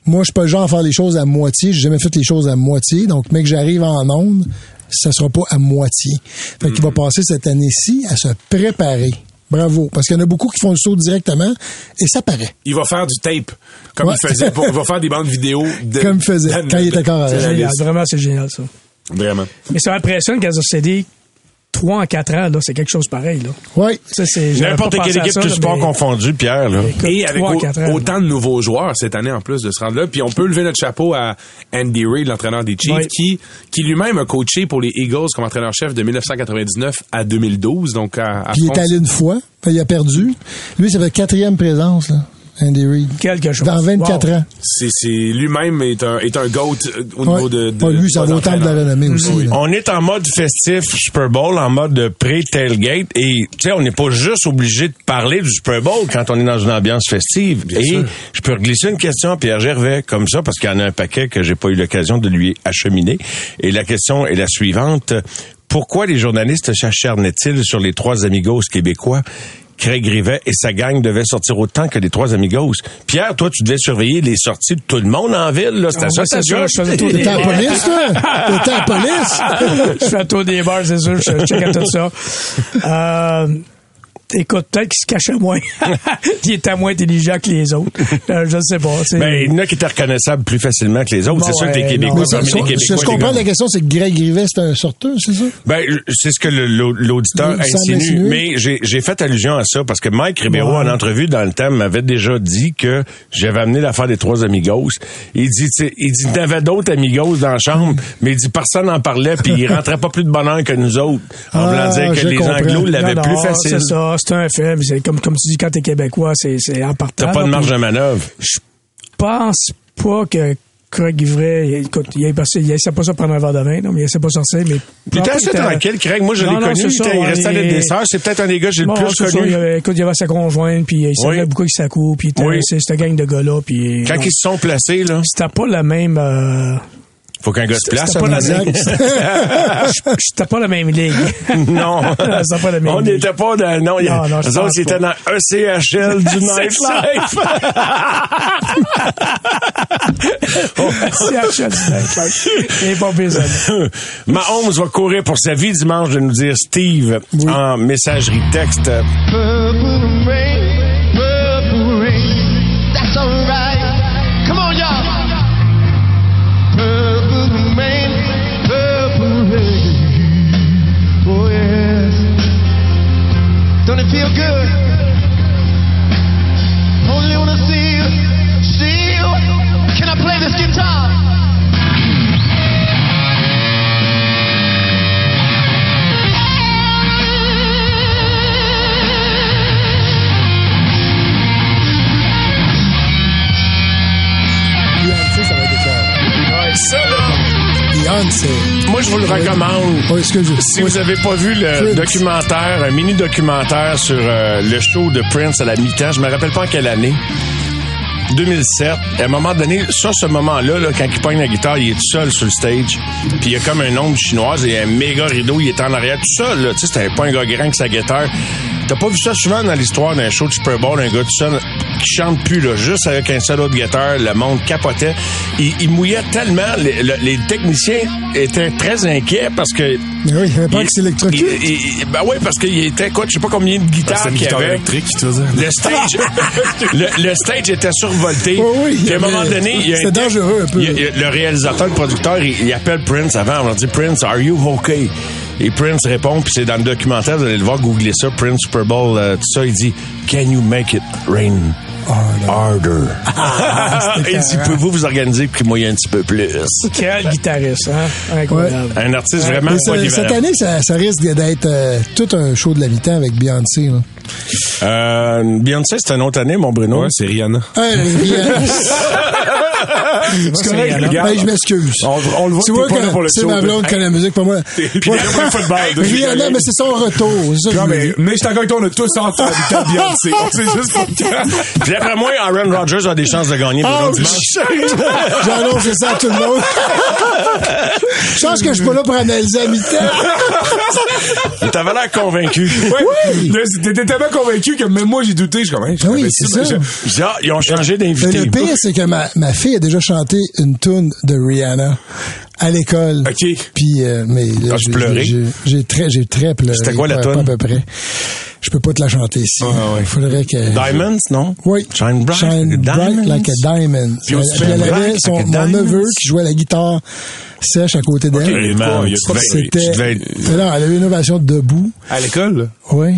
moi je suis pas le genre à faire les choses à moitié. J'ai jamais fait les choses à moitié. Donc, mec, j'arrive en onde, ça sera pas à moitié. Fait qu'il va passer cette année-ci à se préparer. Bravo, parce qu'il y en a beaucoup qui font le saut directement et ça paraît. Il va faire du tape comme Ouais. il faisait. Pour, il va faire des bandes vidéo de, Comme il faisait, de- quand il était encore de- Génial. Vraiment, c'est génial, ça. Vraiment. Mais ça impressionne qu'elles ont cédé 3 en 4 ans, là. C'est quelque chose pareil, là. Ça, j'avais N'importe quelle équipe, ça, tout là, sport mais- confondu, Pierre. Là. Écoute, Et avec au- ans. autant de nouveaux joueurs cette année en plus de se rendre là, puis on peut lever notre chapeau à Andy Reid, l'entraîneur des Chiefs, Oui. qui qui lui-même a coaché pour les Eagles comme entraîneur-chef de 1999 à 2012, donc à, à Puis il est allé une fois, il a perdu. Lui, c'est sa quatrième présence, là, Andy Reid. Quelque chose. Dans 24 Wow. ans. c'est c'est lui-même est un est un goat euh, au Ouais. niveau de, de Ouais, lui, ça vaut autant de la renommée aussi. là. On est en mode festif Super Bowl, en mode pré-tailgate. Et, tu sais, on n'est pas juste obligé de parler du Super Bowl quand on est dans une ambiance festive. et sûr. je peux glisser une question à Pierre Gervais, comme ça, parce qu'il y en a un paquet que j'ai pas eu l'occasion de lui acheminer. Et la question est la suivante. Pourquoi les journalistes s'acharnaient-ils sur les trois amigos québécois Craig Rivet et sa gang devaient sortir autant que les trois amigos. Pierre, toi, tu devais surveiller les sorties de tout le monde en ville, là. C'était Ah, ça, c'est ça, je faisais tout T'étais à la police, toi? T'étais à la police? je fais le tour des bars, c'est sûr, je, je checkais tout ça. Euh, écoute, peut-être qu'il se cachait moins. il était moins intelligent que les autres. Euh, je ne sais pas. c'est- Ben, il y en a qui étaient reconnaissables plus facilement que les autres. Bon, c'est sûr que les ouais, Québécois, parmi les ce que Québécois, je comprends la question, c'est que Greg Rivet, c'est un sorteur, c'est ça? Ben, c'est ce que l'auditeur insinue, mais j'ai fait allusion à ça parce que Mike Ribeiro, Ouais. en entrevue dans le thème, m'avait déjà dit que j'avais amené l'affaire des trois amigos. Il dit, tu sais, il dit, il y avait d'autres amigos dans la chambre, mais il dit, personne n'en parlait, puis il rentrait pas plus de bonheur que nous autres. En Ah, voulant dire que les comprends. Anglos l'avaient plus facile. C'est ça, c'est un fait. mais c'est Comme, comme tu dis, quand t'es québécois, c'est, c'est en partant. T'as pas de marge de manœuvre. Je pense pas que Craig Ivray, écoute, il est passé, il essaie pas ça prendre un verre de vin, non, mais il essaie pas sortir, mais. Il était assez tranquille, Craig. Moi, je l'ai connu. Il, était- il restait la il- dessert. C'est peut-être un des gars que j'ai le plus connu. il avait- écoute, il y avait sa conjointe, puis il savait beaucoup qu'il s'accoupe, puis il était- Oui. c'est cette gang de gars-là, puis. Quand non. ils se sont placés, là, C'était pas la même. Faut qu'un gars se place. C'était pas la pas la même ligue. Non. Pas la même On n'était pas dans, non, il y a- Non, non, je eux autres, c'était pas. dans ECHL du nightlife. C'est à chaque Il est pas besoin. Mahomes va courir pour sa vie dimanche de nous dire Steve en messagerie texte. Vous le recommande. Si vous avez pas vu le Prince. documentaire, un mini documentaire sur euh, le show de Prince à la mi-temps, je me rappelle pas en quelle année. 2007. À un moment donné, ça, ce moment-là, là, quand il pogne la guitare, il est tout seul sur le stage. Puis il y a comme un ombre chinoise et un méga rideau, il est en arrière tout seul. Là. Tu sais, c'était pas un gars grand que sa guitare. T'as pas vu ça souvent dans l'histoire d'un show de Super Bowl, un gars tout seul? Qui chante plus, là, juste avec un solo de guitare, le monde capotait. Il, il mouillait tellement, les, le- les techniciens étaient très inquiets parce que... Mais oui, il avait peur s'électrocute. il- Ben oui, parce qu'il était, écoute, je sais pas combien de guitares une qu'il y guitare avait. électrique, tu veux dire? Le stage, le, le stage était survolté. Oui, oui, Puis à un moment donné, il y a un- dangereux un peu. a- le réalisateur, le producteur, il, il appelle Prince avant. On leur dit Prince, are you okay? Et Prince répond, puis c'est dans le documentaire, vous allez le voir, googlez ça, Prince Super Bowl, euh, tout ça. Il dit, Can you make it rain? Harder? il dit, pouvez-vous vous organiser pour qu'il un petit peu plus? Quel guitariste, hein? Incroyable. Un artiste vraiment polyvalent. cette année, ça, ça risque d'être euh, tout un show de la mi-temps avec Beyoncé. Là. Euh, Beyoncé, c'est une autre année, mon Bruno. Ouais, c'est Rihanna. Hey, Beyoncé. C'est correct. Hey, je m'excuse. On, on le voit Tu que t'es pas là pour le c'est show. ma blonde qui a la musique pour moi. Puis pour le football, c'est Rihanna, mais c'est son retour. C'est Non, mais, mais je suis d'accord on a tous à la Beyoncé. On sait juste pas quand. Puis après moi, Aaron Rodgers a des chances de gagner Bruno, dimanche. J'ai annoncé ça à tout le monde. Je pense que je suis pas là pour analyser à mi-temps. T'avais l'air convaincu. Oui! Là, T'étais tellement convaincu que même moi, j'ai douté. Je suis comme, Ah oui, c'est ça. ah, ils ont changé Mais d'invité. le pire, c'est que ma, ma fille a déjà chanté une tune de Rihanna à l'école. OK. Puis, euh, mais là, As-tu j'ai- pleuré? j'ai- très, j'ai très pleuré. C'était quoi la pas À peu près. Je peux pas te la chanter ici. Ah, ouais. Faudrait que. Diamonds, non? Oui. Shine bright Shine bright like a diamond. Puis on se like son, mon neveu qui jouait la guitare sèche à côté d'elle. Hey, man, il y a tu devais- C'était. elle avait une ovation debout. À l'école? Oui.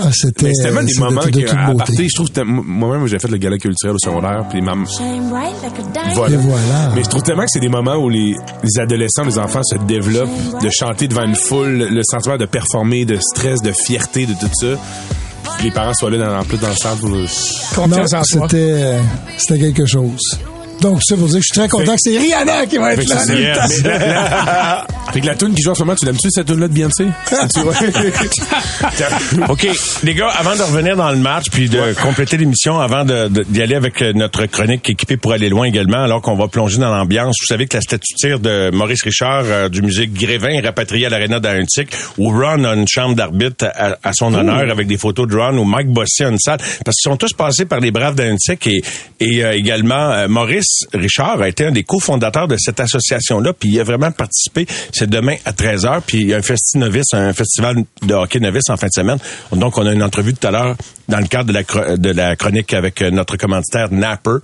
Ah, c'était. Tellement des moments de que, à partir, je trouve, moi-même, j'ai fait le gala culturel au secondaire, puis ma, Shine bright like a diamond. Voilà. Voilà. Mais je trouve tellement que c'est des moments où les, les adolescents, les enfants se développent, de chanter devant une foule, le sentiment de performer, de stress, de fierté, de tout ça. Puis Les parents soient là dans, plus dans le centre. Confiance en c'était quelque chose. Donc, ça pour dire que je suis très content que c'est Rihanna qui va être là. c'est-. Fait que la tune qui joue en ce moment, tu l'aimes-tu cette tune là de Beyoncé? OK, les gars, avant de revenir dans le match puis de compléter l'émission, avant d'y aller avec euh, notre chronique équipée pour aller loin également, alors qu'on va plonger dans l'ambiance, vous savez que la statue de Maurice Richard euh, du musée Grévin est rapatriée à l'aréna d'Auntic, où Ron a une chambre d'arbitre à, à son honneur avec des photos de Ron, où Mike Bossy a une salle, parce qu'ils sont tous passés par les Braves d'Auntic et, et euh, également euh, Maurice Richard a été un des cofondateurs de cette association-là, puis il a vraiment participé. C'est demain à 13h, puis il y a un festi novice, un festival de hockey novice en fin de semaine. Donc, on a une entrevue tout à l'heure dans le cadre de la, de la chronique avec euh, notre commanditaire Napper,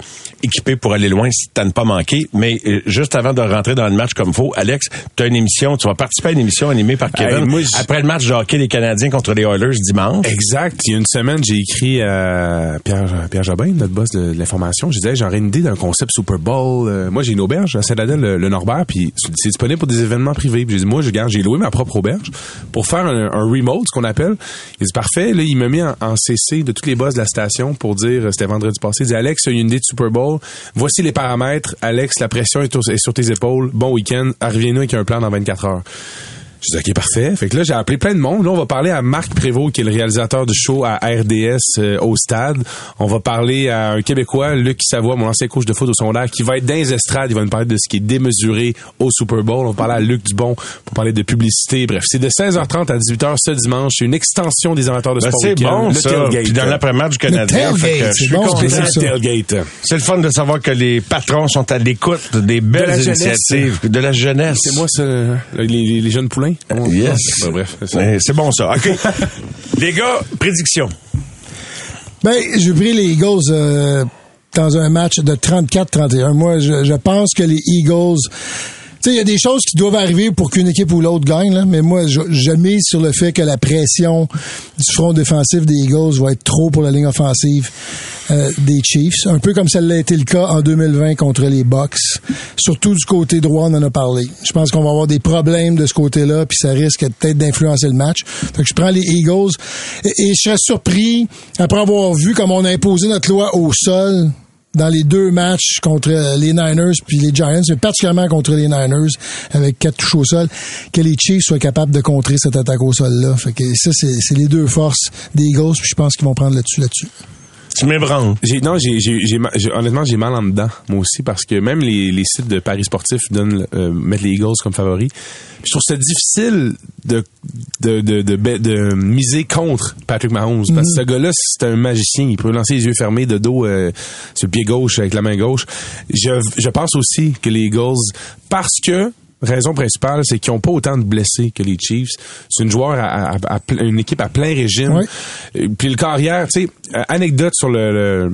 équipé pour aller loin si t'as ne pas manqué. Mais euh, juste avant de rentrer dans le match comme faut, Alex, tu as une émission, tu vas participer à une émission animée par Kevin Hey, moi, après le match de hockey des Canadiens contre les Oilers dimanche. Exact. Il y a une semaine, j'ai écrit à Pierre, Pierre Jobin, notre boss de, de l'information. Je disais, j'aurais une idée d'un concept Super Bowl. Euh, moi, j'ai une auberge à Saint-Adèle, le, le Norbert, puis c'est disponible pour des événements privés. Puis j'ai dit, moi, je garde, j'ai loué ma propre auberge pour faire un, un remote, ce qu'on appelle. Il dit, parfait. Là, il m'a mis en, en CC de tous les boss de la station pour dire, euh, c'était vendredi passé, il dit, Alex, il y a une idée de Super Bowl. Voici les paramètres. Alex, la pression est sur tes épaules. Bon week-end. Reviens-nous avec un plan dans 24 heures. Je dis OK, parfait. Fait que là, j'ai appelé plein de monde. Là, on va parler à Marc Prévost, qui est le réalisateur du show à RDS euh, au stade. On va parler à un Québécois, Luc Savoie, mon ancien coach de foot au secondaire, qui va être dans les estrades. Il va nous parler de ce qui est démesuré au Super Bowl. On va parler à Luc Dubon pour parler de publicité. Bref, c'est de 16h30 à 18h ce dimanche. C'est une extension des amateurs de Ben, sport c'est bon, le ça. tailgate. Puis dans l'après-match du Canadien. C'est bon, le fun de savoir que les patrons sont à l'écoute des belles jeunesse. initiatives, de la jeunesse. C'est moi, les, les- les jeunes poulains. Yes. Ben, bref, c'est ça. C'est bon ça. OK. les gars, prédiction. Ben, j'ai pris les Eagles euh, dans un match de 34-31. Moi, je, je pense que les Eagles... Sais, il y a des choses qui doivent arriver pour qu'une équipe ou l'autre gagne, là, mais moi, je, je mise sur le fait que la pression du front défensif des Eagles va être trop pour la ligne offensive euh, des Chiefs. Un peu comme ça l'a été le cas en 2020 contre les Bucks. Surtout du côté droit, on en a parlé. Je pense qu'on va avoir des problèmes de ce côté-là, puis ça risque peut-être d'influencer le match. Fait que je prends les Eagles. Et, et je serais surpris, après avoir vu comme on a imposé notre loi au sol dans les deux matchs contre les Niners puis les Giants, mais particulièrement contre les Niners, avec quatre touches au sol, que les Chiefs soient capables de contrer cette attaque au sol-là. Fait que ça, c'est c'est les deux forces des Eagles, puis je pense qu'ils vont prendre là-dessus, là-dessus. Tu m'ébranles. J'ai non, j'ai j'ai j'ai honnêtement j'ai mal en dedans moi aussi parce que même les, les sites de paris sportifs donnent euh, mettent les Eagles comme favoris. Je trouve ça difficile de de de de, de- miser contre Patrick Mahomes parce que ce gars-là c'est un magicien, il peut lancer les yeux fermés de dos euh, sur le pied gauche avec la main gauche. Je je pense aussi que les Eagles parce que Raison principale, c'est qu'ils n'ont pas autant de blessés que les Chiefs. C'est une joueur à, à- à une équipe à plein régime. Euh, Puis le carrière, tu sais, euh, anecdote sur le, le,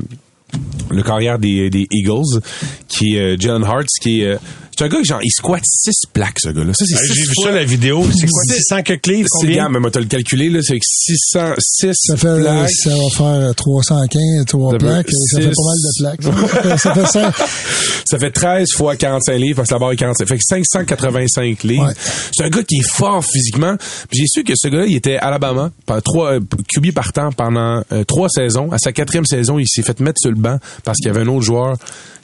le carrière des, des Eagles, qui est euh, Jalen Hurts, qui est... euh, c'est un gars qui, genre, il squatte 6 plaques, ce gars-là. Ça, c'est J'ai vu fois- ça, la vidéo. C'est quoi, Six- 600 que clés? C'est bien, mais moi, t'as le calculé, là, c'est que 606 Ça fait, euh, plaques. ça va faire euh, 315, 3 Ça fait plaques. Ça fait pas mal de plaques. Ça fait, ça fait cinq. Ça fait 13 fois 45 livres, parce que la barre est 45. Ça fait que 585 livres. Ouais. C'est un gars qui est fort physiquement. J'ai su que ce gars-là, il était à Alabama, par trois, QB partant pendant euh, trois saisons. À sa quatrième saison, il s'est fait mettre sur le banc parce qu'il y avait un autre joueur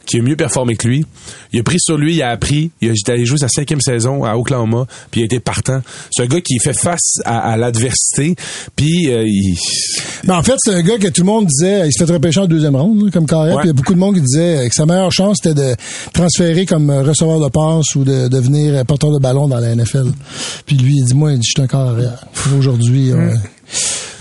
qui a mieux performé que lui. Il a pris sur lui, il a appris. Il est allé jouer sa cinquième saison à Oklahoma, puis il a été partant. C'est un gars qui fait face à, à l'adversité, puis euh, il... Mais en fait, c'est un gars que tout le monde disait, il se fait repêcher en deuxième ronde, comme carrière. Ouais. Puis il y a beaucoup de monde qui disait que sa meilleure chance, c'était de transférer comme euh, receveur de passe ou de devenir euh, porteur de ballon dans la NFL. Puis lui, il dit, moi, il dit, je suis un carrière. Aujourd'hui, euh,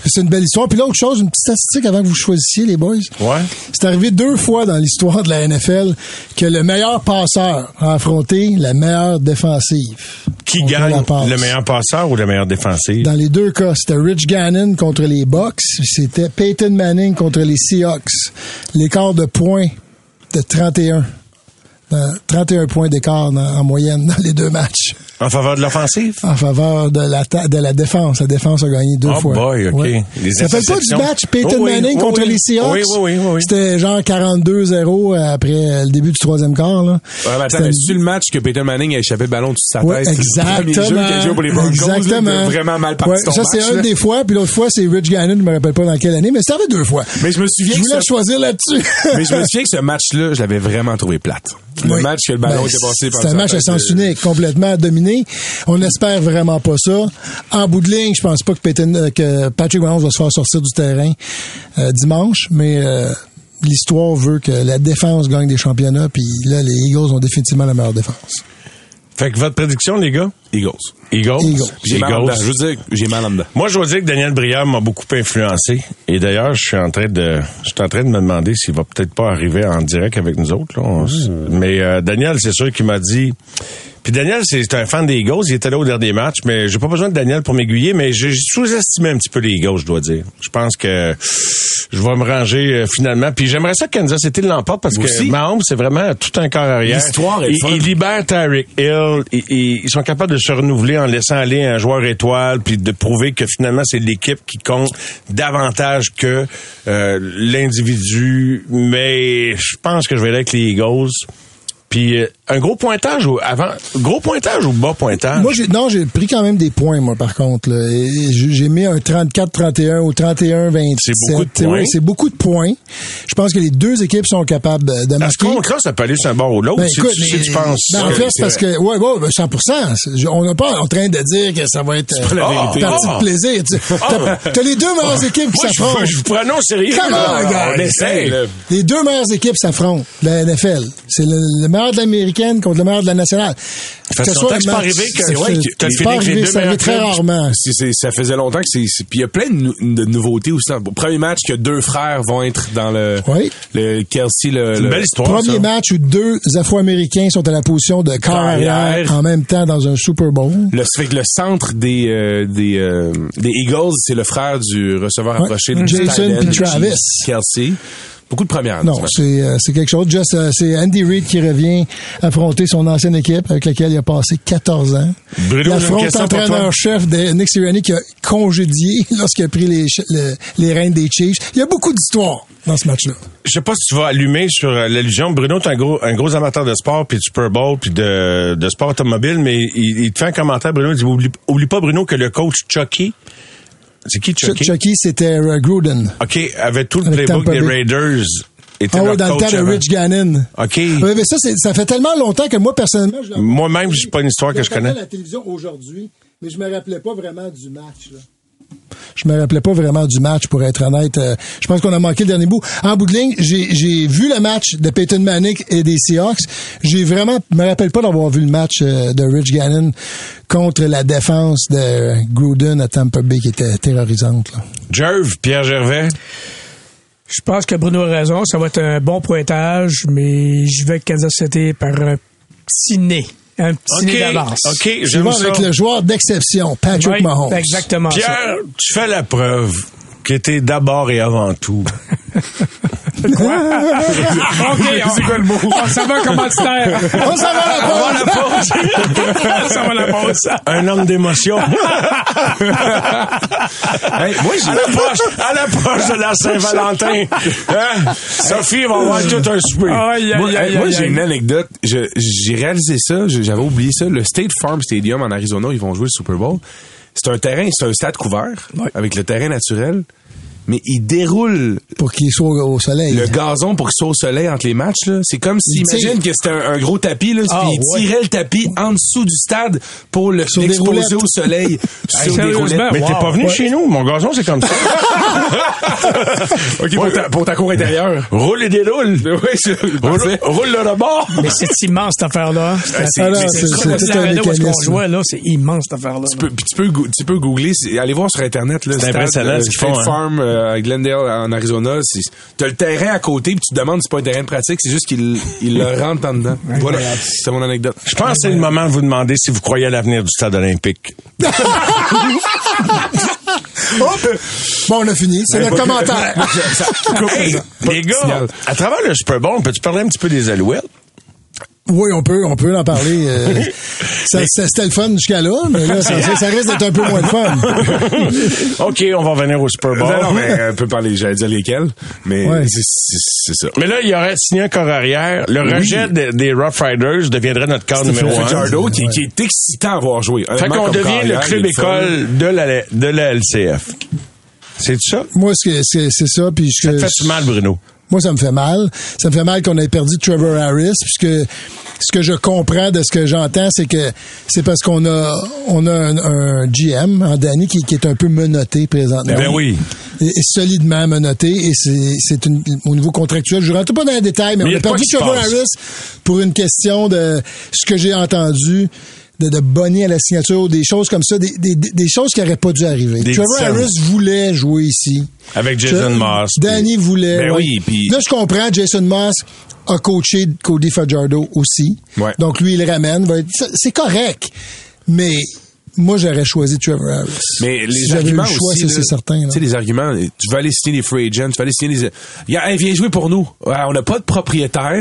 c'est une belle histoire. Puis l'autre chose, une petite statistique avant que vous choisissiez, les boys. Ouais. C'est arrivé deux fois dans l'histoire de la NFL que le meilleur passeur a affronté la meilleure défensive. Qui gagne le meilleur passeur ou le meilleur défensif? Dans les deux cas, c'était Rich Gannon contre les Bucks, c'était Peyton Manning contre les Seahawks. L'écart de points de 31. Euh, 31 points d'écart en moyenne dans les deux matchs En faveur de l'offensive? en faveur de la, de la défense. La défense a gagné deux Oh fois. boy, OK. Les Ça fait pas du match Peyton Oh oui, Manning oh contre oui. les Seahawks. Oui. C'était genre 42-0 après euh, le début du troisième quart. Là. Ouais, mais attends, c'est le match que Peyton Manning a échappé le ballon dessus sa tête. C'est le jeu pour les Broncos. Exactement. vraiment mal parti Ouais, Ça, c'est un des fois, puis l'autre fois, c'est Rich Gannon, je me rappelle pas dans quelle année, mais ça avait deux fois. Mais je me souviens Je que voulais ça- choisir là-dessus. Mais je me souviens que ce match-là, je l'avais vraiment trouvé plate. Le Oui. match que le ballon Ben, était passé par C'est un match à sens unique, complètement dominé. On espère vraiment pas ça. En bout de ligne, je pense pas que, Peyton- euh, que Patrick Mahomes va se faire sortir du terrain euh, dimanche, mais euh, l'histoire veut que la défense gagne des championnats, puis là, les Eagles ont définitivement la meilleure défense. Fait que votre prédiction, les gars? Eagles. Eagles? Eagles. J'ai mal en dedans. Je veux dire, j'ai mal en dedans. Moi, je dois dire que Daniel Brière m'a beaucoup influencé. Et d'ailleurs, je suis en train de, je suis en train de me demander s'il va peut-être pas arriver en direct avec nous autres. là. S- Mais euh, Daniel, c'est sûr qu'il m'a dit. Puis Daniel, c'est un fan des Eagles. Il était là au dernier match, mais j'ai pas besoin de Daniel pour m'aiguiller. Mais j'ai sous-estimé un petit peu les Eagles, je dois dire. Je pense que je vais me ranger euh, finalement. Puis j'aimerais ça que Kansas City l'emporte parce que aussi. Mahomes, c'est vraiment tout un corps arrière. L'histoire est il, il libère Tyreek Hill. Ils sont capables de se renouveler en laissant aller un joueur étoile, puis de prouver que finalement c'est l'équipe qui compte davantage que euh, l'individu. Mais je pense que je vais aller avec les Eagles. Puis euh, un gros pointage ou avant, gros pointage ou bas pointage? Moi, j'ai, non, j'ai pris quand même des points, moi, par contre. là. Et j'ai mis un 34-31 ou 31-27. C'est beaucoup de points. c'est beaucoup de points. Je pense que les deux équipes sont capables de marquer. compte-là, ça peut aller sur un bord ou l'autre. Ben, si, écoute, tu, si mais- tu penses. ben, en fait, c'est parce que, ouais, ouais, ben, 100%. C'est- On n'est pas en train de dire que ça va être la euh, vérité. partie Ah. de plaisir. Tu- T'as, les deux meilleures équipes qui s'affrontent. je vous prends non sérieux. Come là. on, essaie. Les deux meilleures équipes s'affrontent, la NFL. C'est le, le meilleur de l'américaine contre le meilleur de la nationale. Ça fait longtemps que c'est pas arrivé que- c'est ouais, que pas les deux ça arrive meilleurs très clubs. rarement. Ça faisait longtemps que c'est. Puis il y a plein de, nou- de nouveautés aussi. Au premier match, que deux frères vont être dans le. Oui. Le Kelsey, le. Une le- belle histoire. Premier ça. match où deux Afro-Américains sont à la position de quart arrière Arrière. en même temps dans un Super Bowl. Le, ça fait que le centre des euh, des euh, des Eagles, c'est le frère du receveur Ouais. approché de Jason puis Travis. Kelsey. Beaucoup de premières. Non, c'est euh, c'est quelque chose. Just, euh, c'est Andy Reid qui revient affronter son ancienne équipe avec laquelle il a passé 14 ans. Bruno, il affronte l'entraîneur-chef de Nick Sirianni qui a congédié lorsqu'il a pris les, le- les rênes des Chiefs. Il y a beaucoup d'histoires dans ce match-là. Je sais pas si tu vas allumer sur euh, l'allusion. Bruno, t'es un gros, un gros amateur de sport, puis de Super Bowl, puis de, de sport automobile, mais il, il te fait un commentaire, Bruno, il dit, oublie, oublie pas, Bruno, que le coach Chucky, c'est qui Ch- Chucky? Chucky, c'était euh, Gruden. OK, avait tout le Avec playbook des. Raiders. Était Ah dans le temps de. Rich Gannon. OK. Ouais, mais ça, ça fait tellement longtemps que moi, personnellement, Moi-même, c'est pas une histoire que je connais. la télévision aujourd'hui, mais je me rappelais pas vraiment du match. Là. Je me rappelais pas vraiment du match, pour être honnête. Euh, je pense qu'on a manqué le dernier bout. En bout de ligne, j'ai vu le match de Peyton Manning et des Seahawks. J'ai vraiment, me rappelle pas d'avoir vu le match euh, de Rich Gannon contre la défense de Gruden à Tampa Bay qui était terrorisante. Là. Jerv, Pierre Gervais? Je pense que Bruno a raison. Ça va être un bon pointage, mais je vais Kansas City par un petit nez. Un petit nez d'avance. OK, Je j'aime vais ça. avec le joueur d'exception, Patrick Oui, Mahomes. Exactement. ça. Pierre, tu fais la preuve que t'es d'abord et avant tout. OK, on, c'est quoi le mot? On s'en va commanditaire. On s'en va à la pause. ça va la pause. Un homme d'émotion. Hey, moi, j'ai- à à l'approche de la Saint-Valentin. Hein? Sophie va avoir tout un souper. Aïe, aïe, Moi, aïe, hey, moi, aïe, j'ai une anecdote. Je- J'ai réalisé ça, je- j'avais oublié ça. Le State Farm Stadium en Arizona, ils vont jouer le Super Bowl. C'est un terrain, c'est un stade couvert, avec le terrain naturel, mais ils déroulent Pour qu'il soit au soleil. le gazon pour qu'il soit au soleil entre les matchs. là. C'est comme si, Il tire. imagine que c'était un, un gros tapis, là, Ah, puis ils ouais. tiraient le tapis en dessous du stade pour le- Sur roulettes. au soleil sur des sérieusement? roulettes. Mais t'es pas venu Ouais. chez nous, mon gazon, c'est comme ça. OK, pour ta, pour ta cour intérieure. Roule et déroule. oui, c'est Roule, roule le rebord. Mais c'est immense, cette affaire-là. Ah, c'est- mais c'est- c'est- qu'on jouait, là, immense, cette affaire-là. Tu peux, puis tu peux, go- tu peux googler, allez voir sur internet là, C'est stade, impressionnant euh, ce qu'ils font, à Glendale en Arizona, t'as le terrain à côté puis tu te demandes si c'est pas un terrain de pratique, c'est juste qu'ils ils le rentrent en dedans. Voilà, c'est mon anecdote. Je pense que c'est le moment de vous demander si vous croyez à l'avenir du stade olympique. Hop! Bon, on a fini. C'est notre commentaire. Hey, les gars, à travers le Super Bowl, peux-tu parler un petit peu des Alouettes? Oui, on peut, on peut en parler. euh, ça- C'était le fun jusqu'à là, mais là, ça, ça- ça risque d'être un peu moins de fun. OK, on va revenir au Super Bowl. Non, non, mais on peut parler, j'allais dire lesquels, mais Ouais. c'est- ça. Mais là, il y aurait signé un corps arrière. Le rejet de- des Rough Riders deviendrait notre corps numéro un. Fitzgerald qui, qui est excitant à voir jouer. Fait qu'on devient le club école de la, de la LCF. C'est ça? Moi, c'est c'est- c'est ça. Puis je, Ça te fait mal, Bruno? Moi, ça me fait mal. Ça me fait mal qu'on ait perdu Trevor Harris, puisque ce que je comprends de ce que j'entends, c'est que c'est parce qu'on a on a un, un GM en Danny qui, qui est un peu menotté présentement. Ben oui. Et, et solidement menotté et c'est au niveau contractuel. Je rentre pas dans les détails, mais, Mais on a perdu Trevor. Harris pour une question de ce que j'ai entendu. De, de bonner à la signature, des choses comme ça, des, des, des choses qui n'auraient pas dû arriver. Des Trevor. Harris voulait jouer ici. Avec Jason Moss. Danny voulait. Ben ouais. oui, puis- Là, je comprends, Jason Moss a coaché Cody Fajardo aussi. Ouais. Donc, lui, il le ramène. C'est correct. Mais moi, j'aurais choisi Trevor Harris. Mais les si arguments le choix, aussi, c'est certain. Tu sais, les arguments, tu vas aller signer des free agents, tu vas aller signer des... Yeah, hey, viens jouer pour nous. Ouais, on n'a pas de propriétaire,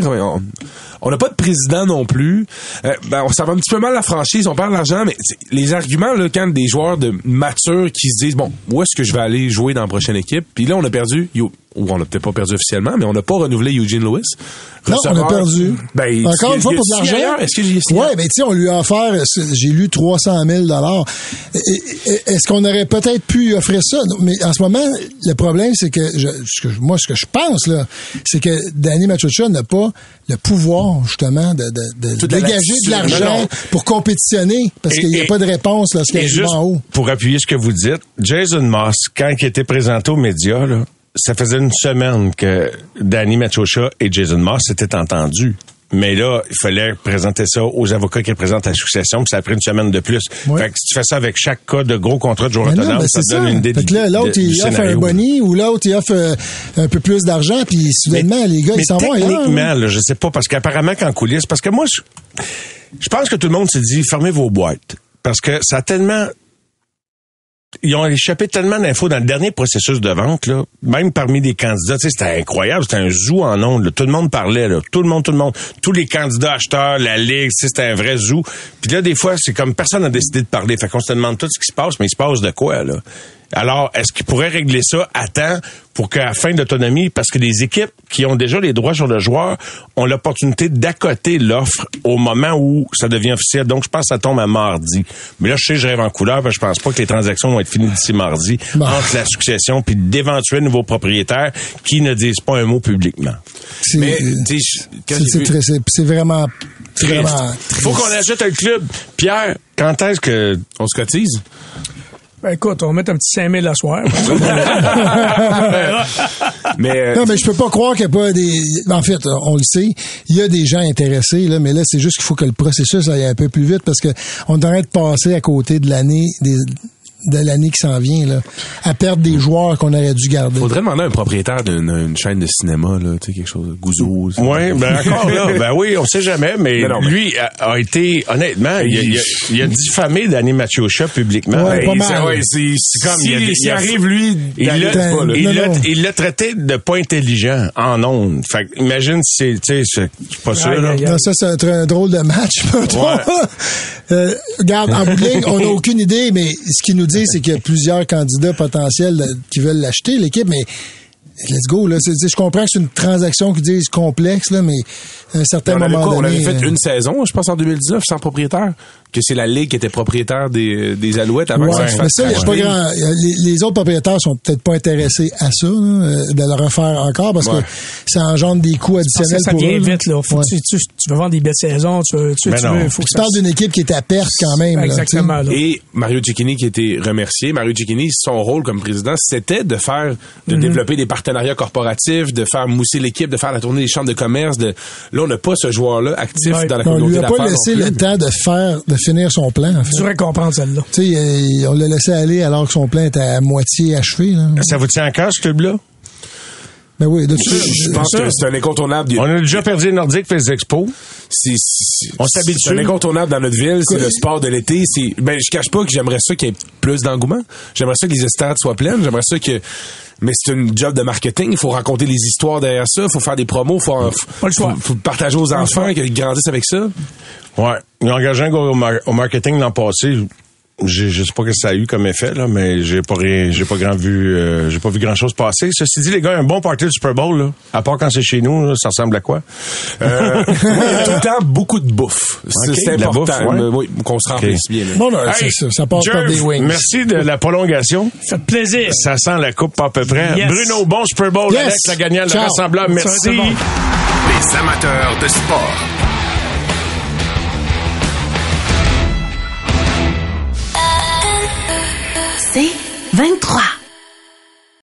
on- n'a pas de président non plus. Euh, ben, on- ça va un petit peu mal la franchise, on parle d'argent, mais les arguments, là, quand des joueurs de matures qui se disent, bon, où est-ce que je vais aller jouer dans la prochaine équipe? Puis là, on a perdu, Yo- ou on n'a peut-être pas perdu officiellement, mais on n'a pas renouvelé Eugene Lewis. Non, on a perdu. Ben, Encore une fois, pour de l'argent? ailleurs? Est-ce que j'ai signé Ouais, mais tu sais, on lui a offert, j'ai lu 300 000 Est-ce qu'on aurait peut-être pu lui offrir ça? Mais en ce moment, le problème, c'est que, je, ce que- moi, ce que je pense, là, c'est que Danny Machucha n'a pas le pouvoir, justement, de, de, de Toute la dégager de l'argent pour compétitionner, parce qu'il n'y a et- pas de réponse lorsqu'il juste en haut. pour appuyer ce que vous dites, Jason Moss, quand il était présenté aux médias, là, ça faisait une semaine que Danny Machocha et Jason Moss s'étaient entendus. Mais là, il fallait présenter ça aux avocats qui représentent la succession, puis ça a pris une semaine de plus. Ouais. Fait que si tu fais ça avec chaque cas de gros contrat de non, autonome, ben, ça te donne ça. une idée l'autre, il offre un boni ou l'autre, il offre euh, un peu plus d'argent, puis soudainement, les gars, ils s'en vont ailleurs. techniquement, là, je sais pas, parce qu'apparemment qu'en coulisses, parce que moi, je, je pense que tout le monde s'est dit, fermez vos boîtes. Parce que ça a tellement... Ils ont échappé tellement d'infos dans le dernier processus de vente, là, même parmi les candidats, c'était incroyable, c'était un zoo en ondes, là. tout le monde parlait, là. tout le monde, tout le monde, tous les candidats acheteurs, la ligue, c'était un vrai zoo. Puis là, des fois, c'est comme personne n'a décidé de parler, fait qu'on se demande tout ce qui se passe, mais il se passe de quoi, là? Alors, est-ce qu'ils pourraient régler ça à temps pour qu'à la fin d'autonomie, parce que les équipes qui ont déjà les droits sur le joueur ont l'opportunité d'accoter l'offre au moment où ça devient officiel? Donc, je pense que ça tombe à mardi. Mais là, je sais, je rêve en couleur, parce que je pense pas que les transactions vont être finies d'ici mardi Bon. entre la succession puis d'éventuels nouveaux propriétaires qui ne disent pas un mot publiquement. Mais, c'est vraiment, Triste. vraiment Faut qu'on achète un club. Pierre, quand est-ce que On se cotise? Ben, écoute, on va mettre un petit 5000 à soir. Mais, euh, Non, mais je peux pas croire qu'il n'y a pas des. En fait, on le sait, il y a des gens intéressés, là, mais là, c'est juste qu'il faut que le processus aille un peu plus vite parce que on est en train de passer à côté de l'année des de l'année qui s'en vient, là, à perdre des joueurs qu'on aurait dû garder. faudrait demander à un propriétaire d'une une chaîne de cinéma, là, tu sais, quelque chose, Gouzeau. Oui, ben encore là, ben oui, on sait jamais, mais, Mais non, mais- lui a, a été, honnêtement, il, a- il a, il a diffamé Danny Machocha publiquement. Ouais, pas Il- mal. ouais, c'est comme, comme il arrive lui, Il l'a, traité de pas intelligent en ondes. Fait que imagine si c'est, tu sais, c'est c'est pas sûr, là. ça, c'est un, un drôle de match. Euh, regarde, en bout de ligne, on n'a aucune idée, mais ce qu'il nous dit, c'est qu'il y a plusieurs candidats potentiels qui veulent l'acheter, l'équipe, mais let's go. Là. Je comprends que c'est une transaction qui disent complexe, là, mais à un certain on, moment quoi? on donné... avait fait euh, une saison, je pense en 2019, sans propriétaire, que c'est la ligue qui était propriétaire des, des Alouettes avant Ouais, que ça se mais fasse ça, il y a pas grand. Les, les autres propriétaires sont peut-être pas intéressés à ça, là, euh, de le refaire encore, parce Ouais. que ça engendre des coûts additionnels ça pour vient eux. vite, là. Faut Ouais. que tu, tu, tu veux vendre des belles saisons, tu, veux- tu, Mais tu veux, faut que Tu ça- parles d'une équipe qui est à perte quand même. là, Exactement, là. Et Mario Cicchini qui a été remercié. Mario Cicchini, son rôle comme président, c'était de faire, de Mhm. développer des partenariats corporatifs, de faire mousser l'équipe, de faire la tournée des chambres de commerce. De... Là, on n'a pas ce joueur-là actif Ouais. dans la tu sais. On lui communauté a pas d'affaires. laissé le temps de faire, de finir son plan. En fait. Tu comprendre celle-là. Tu sais, on l'a laissé aller alors que son plan était à moitié achevé. Là. Ça vous tient à cœur, ce club-là? Ben oui, de tout Je pense que c'est un incontournable. On a déjà perdu les Nordiques fait les expos. On s'habitue. C'est un incontournable dans notre ville. C'est le sport de l'été. C'est, ben, je cache pas que j'aimerais ça qu'il y ait plus d'engouement. J'aimerais ça que les estrades soient pleines. J'aimerais ça que, mais c'est une job de marketing. Il faut raconter les histoires derrière ça. Il faut faire des promos. Faut, choix. faut, faut partager aux enfants qu'ils grandissent avec ça. Ouais. Engagé un gars au, mar- au marketing l'an passé. J'ai- je sais pas ce que ça a eu comme effet là, mais j'ai pas rien, j'ai pas grand vu, euh, j'ai pas vu grand chose passer. Ceci dit, les gars, un bon party de Super Bowl, là, à part quand c'est chez nous, là, ça ressemble à quoi? Euh, il y a tout le temps beaucoup de bouffe. C'est important. bouffe, ouais. oui, qu'on se remplisse bien. là. Bon, non, Hey, c'est ça. Ça passe par Jerv, des wings. Merci de la prolongation. Ça fait plaisir. Ça sent la coupe à peu près. Yes. Bruno, bon Super Bowl, Yes. Alex, la gagnante, le rassembleur. Merci. Les amateurs de sport. 23.